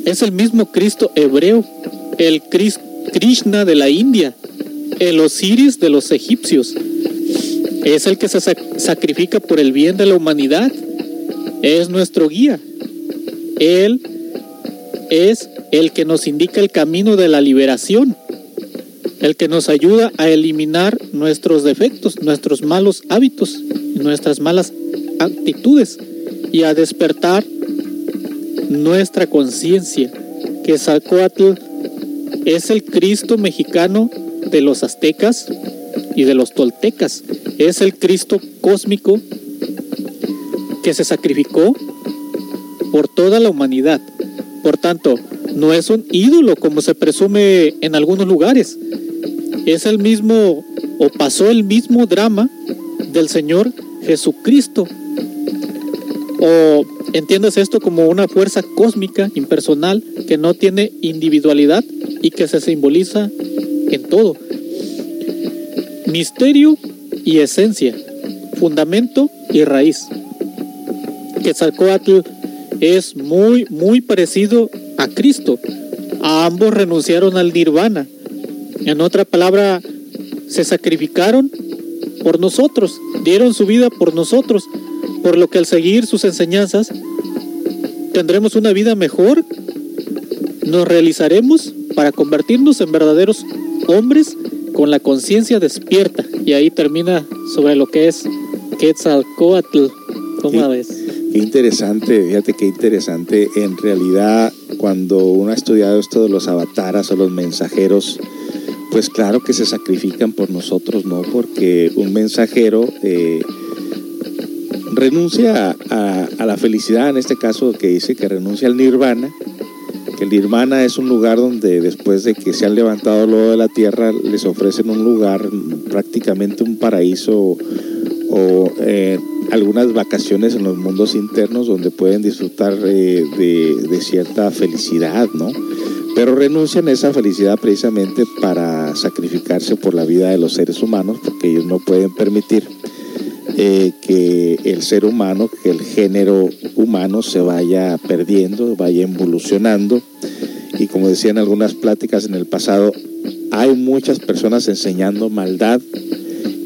Es el mismo Cristo hebreo, el Krishna de la India, el Osiris de los egipcios. Es el que se sac- sacrifica por el bien de la humanidad. Es nuestro guía. Él es el que nos indica el camino de la liberación, el que nos ayuda a eliminar nuestros defectos, nuestros malos hábitos, nuestras malas actitudes y a despertar nuestra conciencia. Que Zacoatl es el Cristo mexicano de los aztecas y de los toltecas. Es el Cristo cósmico que se sacrificó por toda la humanidad. Por tanto, no es un ídolo como se presume en algunos lugares. Es el mismo o pasó el mismo drama del Señor Jesucristo. O entiendes esto como una fuerza cósmica, impersonal, que no tiene individualidad y que se simboliza en todo. Misterio y esencia, fundamento y raíz. Quetzalcoatl es muy, muy parecido a Cristo. A ambos renunciaron al nirvana. En otra palabra, se sacrificaron por nosotros, dieron su vida por nosotros, por lo que al seguir sus enseñanzas tendremos una vida mejor, nos realizaremos para convertirnos en verdaderos hombres con la conciencia despierta. Y ahí termina sobre lo que es Quetzalcoatl. ¿Cómo ves? Qué interesante, fíjate qué interesante. En realidad, cuando uno ha estudiado esto de los avataras o los mensajeros, pues claro que se sacrifican por nosotros, ¿no? Porque un mensajero eh, renuncia a, a- a la felicidad, en este caso que dice que renuncia al nirvana, que el nirvana es un lugar donde después de que se han levantado luego de la tierra, les ofrecen un lugar, prácticamente un paraíso o eh, algunas vacaciones en los mundos internos donde pueden disfrutar eh, de, de cierta felicidad, ¿no? Pero renuncian a esa felicidad precisamente para sacrificarse por la vida de los seres humanos, porque ellos no pueden permitir eh, que el ser humano, que el género humano se vaya perdiendo, vaya evolucionando. Y como decían algunas pláticas en el pasado, hay muchas personas enseñando maldad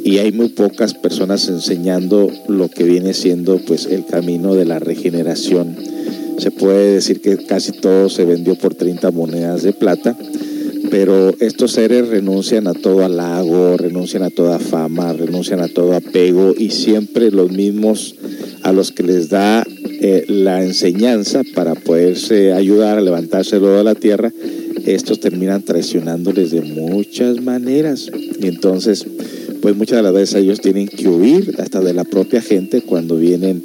y hay muy pocas personas enseñando lo que viene siendo pues el camino de la regeneración. Se puede decir que casi todo se vendió por 30 monedas de plata pero estos seres renuncian a todo halago, renuncian a toda fama, renuncian a todo apego y siempre los mismos a los que les da eh, la enseñanza para poderse ayudar a levantarse luego de la tierra, estos terminan traicionándoles de muchas maneras. Y entonces, pues muchas de las veces ellos tienen que huir hasta de la propia gente cuando vienen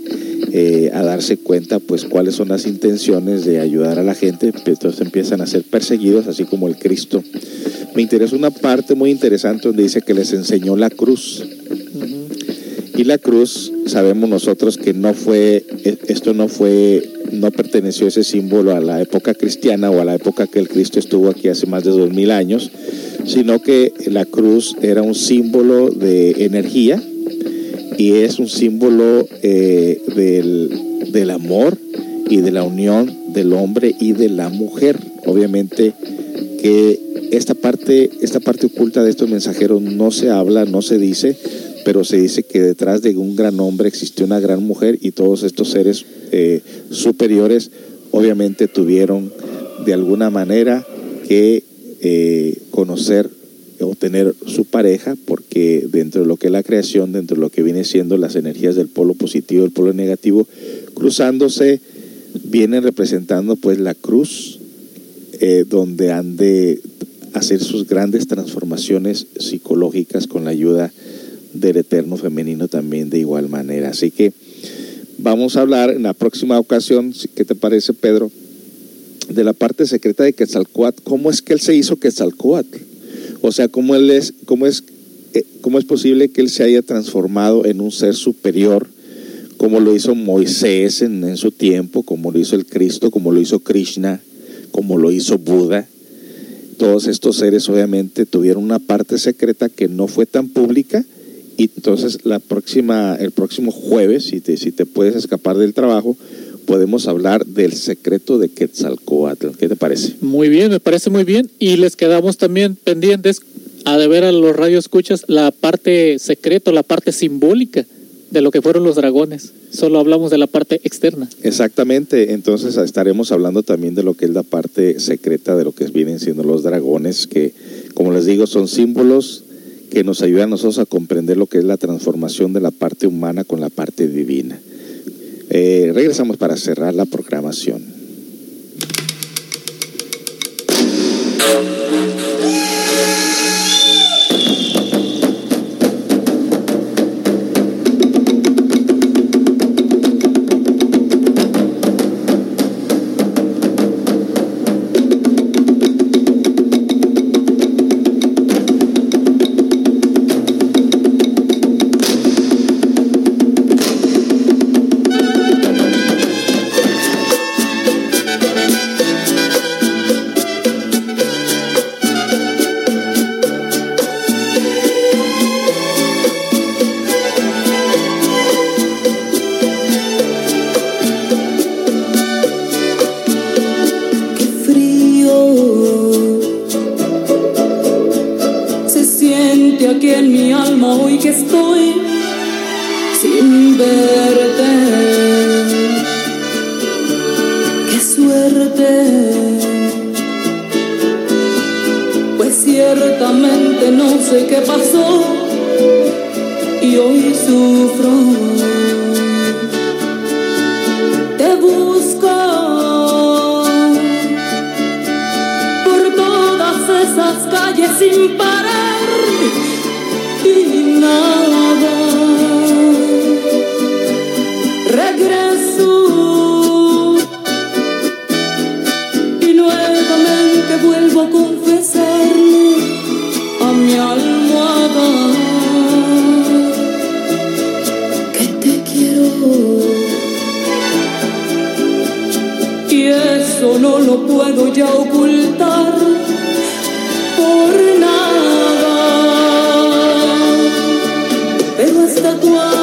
eh, a darse cuenta pues cuáles son las intenciones de ayudar a la gente, entonces empiezan a ser perseguidos, así como el Cristo. Me interesa una parte muy interesante donde dice que les enseñó la cruz. Y la cruz, sabemos nosotros que no fue, e, esto no fue, no perteneció ese símbolo a la época cristiana o a la época que el Cristo estuvo aquí hace más de dos mil años, sino que la cruz era un símbolo de energía, y es un símbolo eh, del, del, amor y de la unión del hombre y de la mujer. Obviamente que esta parte, esta parte oculta de estos mensajeros no se habla, no se dice, pero se dice que detrás de un gran hombre existió una gran mujer y todos estos seres eh, superiores obviamente tuvieron de alguna manera que eh, conocer o tener su pareja, porque dentro de lo que es la creación, dentro de lo que viene siendo las energías del polo positivo y el polo negativo, cruzándose, vienen representando pues la cruz, eh, donde han de hacer sus grandes transformaciones psicológicas con la ayuda del eterno femenino también de igual manera. Así que vamos a hablar en la próxima ocasión, ¿qué te parece Pedro? De la parte secreta de Quetzalcoatl, ¿cómo es que él se hizo Quetzalcoatl? O sea, ¿cómo, él es, cómo, es, eh, ¿cómo es posible que él se haya transformado en un ser superior, como lo hizo Moisés en, en su tiempo, como lo hizo el Cristo, como lo hizo Krishna, como lo hizo Buda? Todos estos seres obviamente tuvieron una parte secreta que no fue tan pública y entonces la próxima, el próximo jueves, si te, si te puedes escapar del trabajo, podemos hablar del secreto de Quetzalcoatl. ¿Qué te parece? Muy bien, me parece muy bien. Y les quedamos también pendientes a de ver a los radioescuchas la parte secreta, la parte simbólica de lo que fueron los dragones. Solo hablamos de la parte externa. Exactamente, entonces estaremos hablando también de lo que es la parte secreta de lo que vienen siendo los dragones, que como les digo son símbolos que nos ayudan a nosotros a comprender lo que es la transformación de la parte humana con la parte divina. Eh, regresamos para cerrar la programación. No lo puedo ya ocultar por nada. Pero hasta cuándo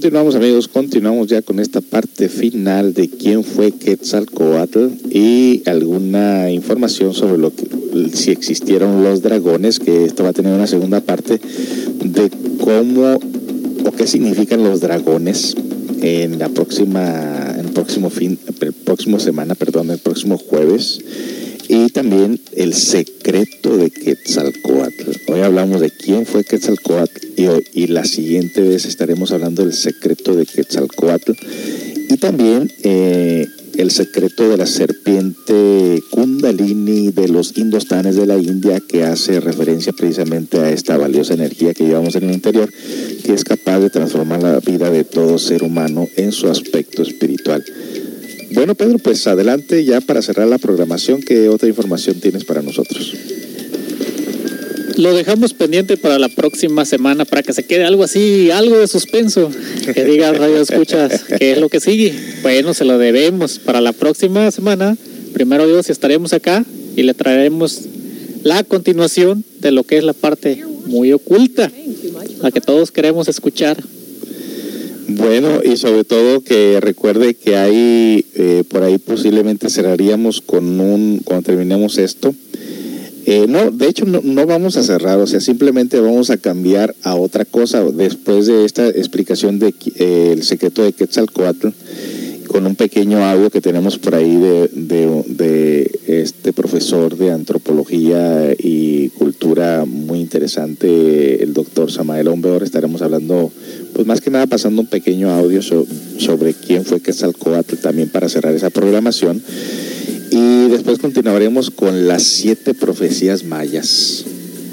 continuamos amigos, continuamos ya con esta parte final de quién fue Quetzalcoatl y alguna información sobre lo si existieron los dragones, que esto va a tener una segunda parte de cómo o qué significan los dragones en la próxima, en próximo fin, el próximo semana, perdón, el próximo jueves y también el secreto de Quetzalcoatl. Hoy hablamos de quién fue Quetzalcoatl y, hoy- y la siguiente vez estaremos hablando del secreto de Quetzalcoatl y también eh, el secreto de la serpiente Kundalini de los indostanes de la India que hace referencia precisamente a esta valiosa energía que llevamos en el interior que es capaz de transformar la vida de todo ser humano en su aspecto espiritual. Bueno, Pedro, pues adelante ya para cerrar la programación, ¿qué otra información tienes para nosotros? Lo dejamos pendiente para la próxima semana para que se quede algo así, algo de suspenso. Que diga Radio Escuchas qué es lo que sigue. Bueno, se lo debemos. Para la próxima semana, primero Dios, estaremos acá y le traeremos la continuación de lo que es la parte muy oculta, la que todos queremos escuchar. Bueno, y sobre todo que recuerde que hay, eh, por ahí posiblemente cerraríamos con un, cuando terminemos esto, eh, no, de hecho no, no vamos a cerrar, o sea, simplemente vamos a cambiar a otra cosa después de esta explicación de eh, el secreto de Quetzalcoatl, con un pequeño audio que tenemos por ahí de, este profesor de antropología y cultura muy interesante, el doctor Samael Ombeor. Estaremos hablando, pues más que nada pasando un pequeño audio so- sobre quién fue Quetzalcoatl también para cerrar esa programación. Y después continuaremos con las siete profecías mayas.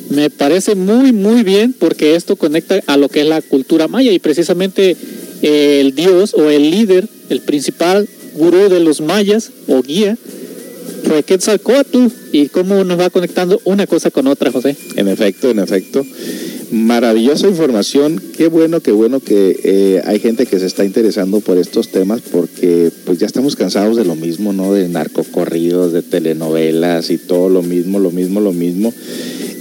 Me parece muy, muy bien porque esto conecta a lo que es la cultura maya y precisamente eh, el dios o el líder, el principal gurú de los mayas o guía fue Quetzalcoatl y cómo nos va conectando una cosa con otra, José. En efecto, en efecto. Maravillosa información. Qué bueno, qué bueno que eh, hay gente que se está interesando por estos temas porque pues ya estamos cansados de lo mismo, ¿no? De narcocorridos, de telenovelas y todo lo mismo, lo mismo, lo mismo.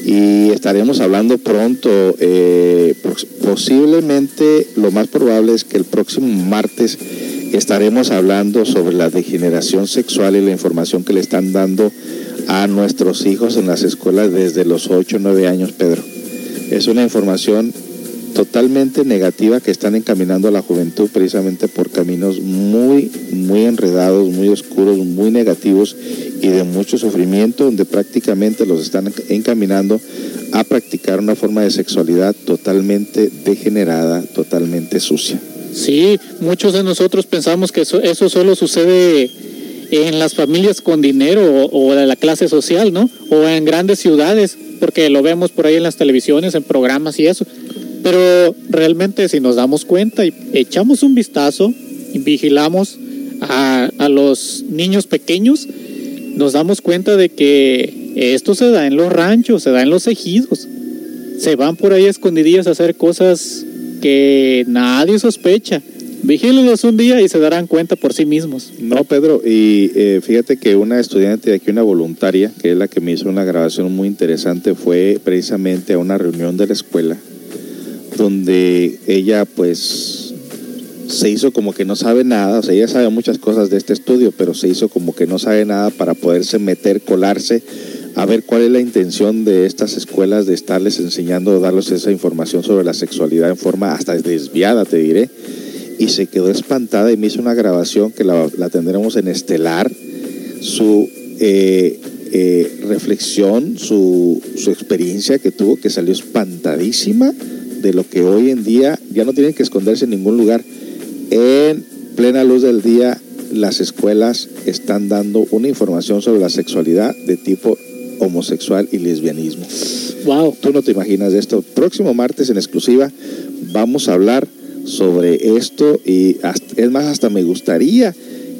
Y estaremos hablando pronto, eh, pos- posiblemente lo más probable es que el próximo martes estaremos hablando sobre la degeneración sexual y la información que le están dando a nuestros hijos en las escuelas desde los 8 o 9 años, Pedro. Es una información totalmente negativa que están encaminando a la juventud precisamente por caminos muy, muy enredados, muy oscuros, muy negativos y de mucho sufrimiento, donde prácticamente los están encaminando a practicar una forma de sexualidad totalmente degenerada, totalmente sucia. Sí, muchos de nosotros pensamos que eso, eso solo sucede en las familias con dinero o, o de la clase social, ¿no? O en grandes ciudades, porque lo vemos por ahí en las televisiones, en programas y eso. Pero realmente si nos damos cuenta y echamos un vistazo y vigilamos a, a los niños pequeños, nos damos cuenta de que esto se da en los ranchos, se da en los ejidos. Se van por ahí escondidillas a hacer cosas que nadie sospecha. Vigílenlos un día y se darán cuenta por sí mismos. No, Pedro, y eh, fíjate que una estudiante de aquí, una voluntaria, que es la que me hizo una grabación muy interesante, fue precisamente a una reunión de la escuela, donde ella pues se hizo como que no sabe nada, o sea, ella sabe muchas cosas de este estudio, pero se hizo como que no sabe nada para poderse meter, colarse, a ver cuál es la intención de estas escuelas de estarles enseñando, darles esa información sobre la sexualidad en forma hasta desviada, te diré y se quedó espantada y me hizo una grabación que la, la tendremos en Estelar, su eh, eh, reflexión, su, su experiencia que tuvo, que salió espantadísima de lo que hoy en día ya no tienen que esconderse en ningún lugar. En plena luz del día, las escuelas están dando una información sobre la sexualidad de tipo homosexual y lesbianismo. Wow. Tú no te imaginas de esto. Próximo martes en exclusiva vamos a hablar sobre esto y hasta- es más, hasta me gustaría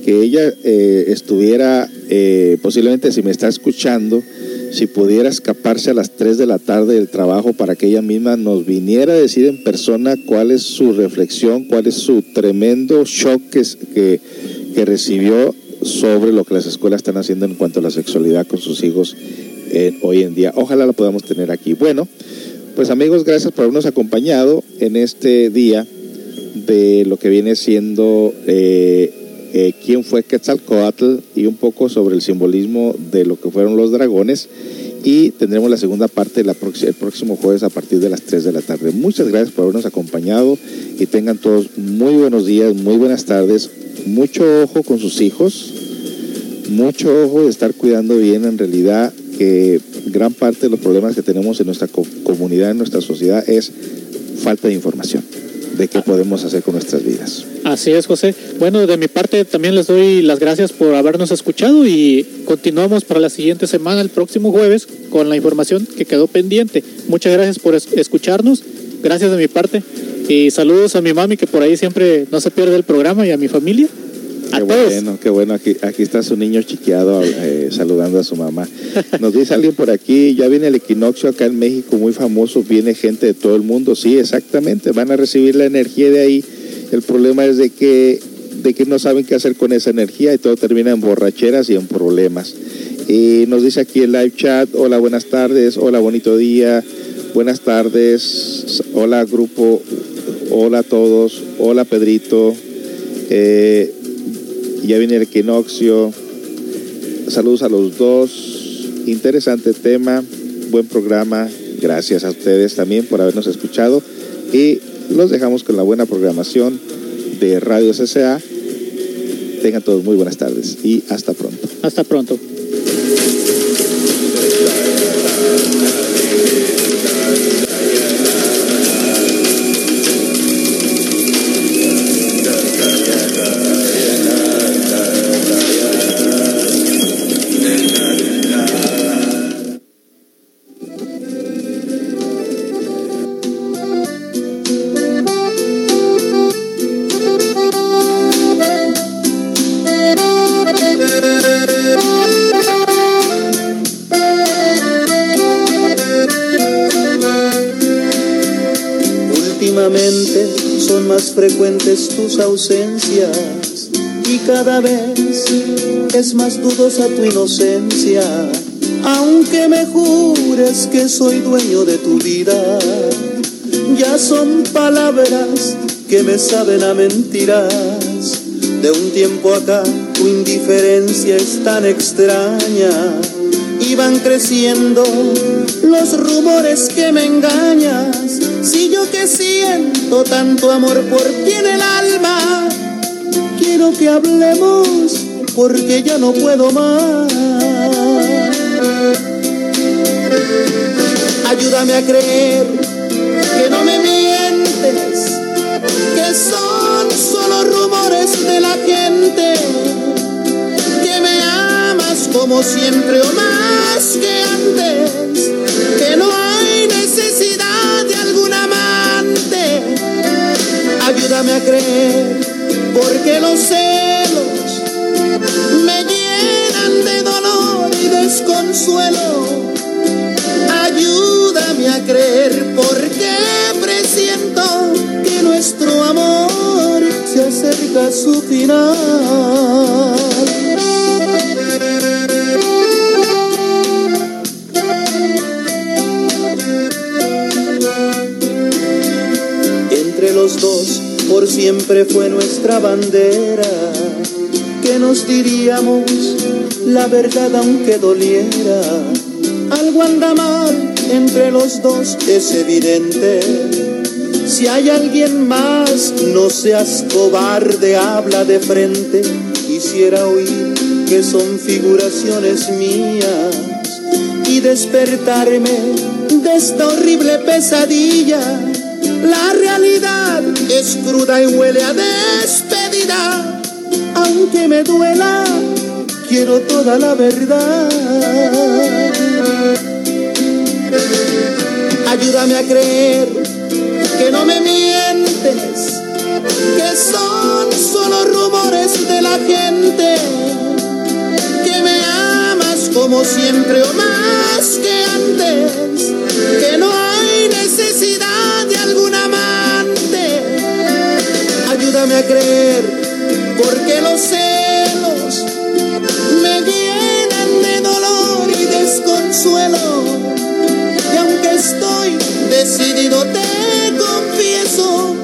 que ella eh, estuviera, eh, posiblemente si me está escuchando, si pudiera escaparse a las 3 de la tarde del trabajo para que ella misma nos viniera a decir en persona cuál es su reflexión, cuál es su tremendo shock que, que recibió sobre lo que las escuelas están haciendo en cuanto a la sexualidad con sus hijos eh, hoy en día. Ojalá la podamos tener aquí. Bueno, pues amigos, gracias por habernos acompañado en este día de lo que viene siendo eh, eh, quién fue Quetzalcoatl y un poco sobre el simbolismo de lo que fueron los dragones. Y tendremos la segunda parte la el próximo jueves a partir de las 3 de la tarde. Muchas gracias por habernos acompañado y tengan todos muy buenos días, muy buenas tardes. Mucho ojo con sus hijos, mucho ojo de estar cuidando bien en realidad que gran parte de los problemas que tenemos en nuestra comunidad, en nuestra sociedad, es falta de información de qué podemos hacer con nuestras vidas. Así es, José. Bueno, de mi parte también les doy las gracias por habernos escuchado y continuamos para la siguiente semana, el próximo jueves, con la información que quedó pendiente. Muchas gracias por escucharnos. Gracias de mi parte. Y saludos a mi mami que por ahí siempre no se pierde el programa y a mi familia. Qué bueno, qué bueno. Aquí, aquí está su niño chiqueado eh, saludando a su mamá. Nos dice alguien por aquí, ya viene el equinoccio acá en México muy famoso, viene gente de todo el mundo. Sí, exactamente, van a recibir la energía de ahí. El problema es de que, de que no saben qué hacer con esa energía y todo termina en borracheras y en problemas. Y nos dice aquí el live chat, hola, buenas tardes, hola, bonito día, buenas tardes, hola grupo, hola a todos, hola Pedrito. Eh, ya viene el equinoccio. Saludos a los dos. Interesante tema, buen programa. Gracias a ustedes también por habernos escuchado. Y los dejamos con la buena programación de Radio CCA. Tengan todos muy buenas tardes y hasta pronto. Hasta pronto. Frecuentes tus ausencias y cada vez es más dudosa tu inocencia. Aunque me jures que soy dueño de tu vida, ya son palabras que me saben a mentiras. De un tiempo acá tu indiferencia es tan extraña y van creciendo los rumores que me engañas. Si yo que siento tanto amor por ti en el alma, quiero que hablemos porque ya no puedo más. Ayúdame a creer que no me mientes, que son solo rumores de la gente como siempre o más que antes, que no hay Ayúdame a creer, porque los celos me llenan de dolor y desconsuelo. Ayúdame a creer, porque presiento que nuestro amor se acerca a su final. Por siempre fue nuestra bandera, que nos diríamos la verdad aunque doliera. Algo anda mal entre los dos, es evidente. Si hay alguien más, no seas cobarde, habla de frente. Quisiera oír que son figuraciones mías y despertarme de esta horrible pesadilla la realidad es cruda y huele a despedida. Aunque me duela, quiero toda la verdad. Ayúdame a creer que no me mientes, que son solo rumores de la gente, que me amas como siempre o más que antes, que no hay necesidad Ayúdame a creer, porque los celos me llenan de dolor y desconsuelo. Y aunque estoy decidido, te confieso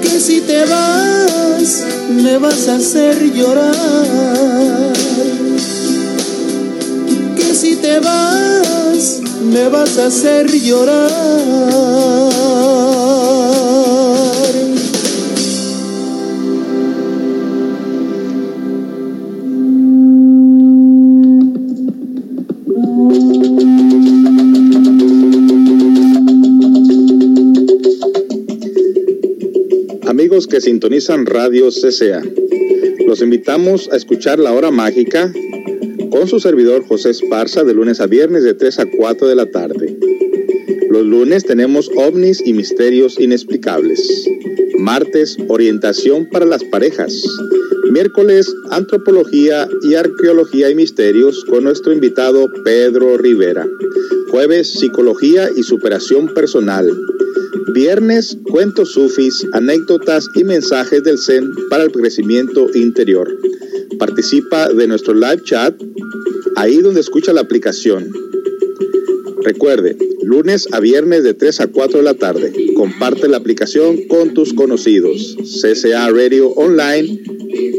que si te vas, me vas a hacer llorar. Que si te vas, me vas a hacer llorar. Que sintonizan Radio CCA, los invitamos a escuchar La Hora Mágica con su servidor José Esparza de lunes a viernes de 3 a 4 de la tarde. Los lunes tenemos ovnis y misterios inexplicables. Martes, orientación para las parejas. Miércoles, antropología y arqueología y misterios con nuestro invitado Pedro Rivera. Jueves, psicología y superación personal. Viernes, cuentos sufis, anécdotas y mensajes del Zen para el crecimiento interior. Participa de nuestro live chat ahí donde escucha la aplicación. Recuerde, lunes a viernes de 3 a 4 de la tarde. Comparte la aplicación con tus conocidos. CCA Radio Online,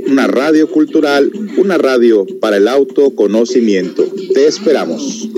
una radio cultural, una radio para el autoconocimiento. Te esperamos.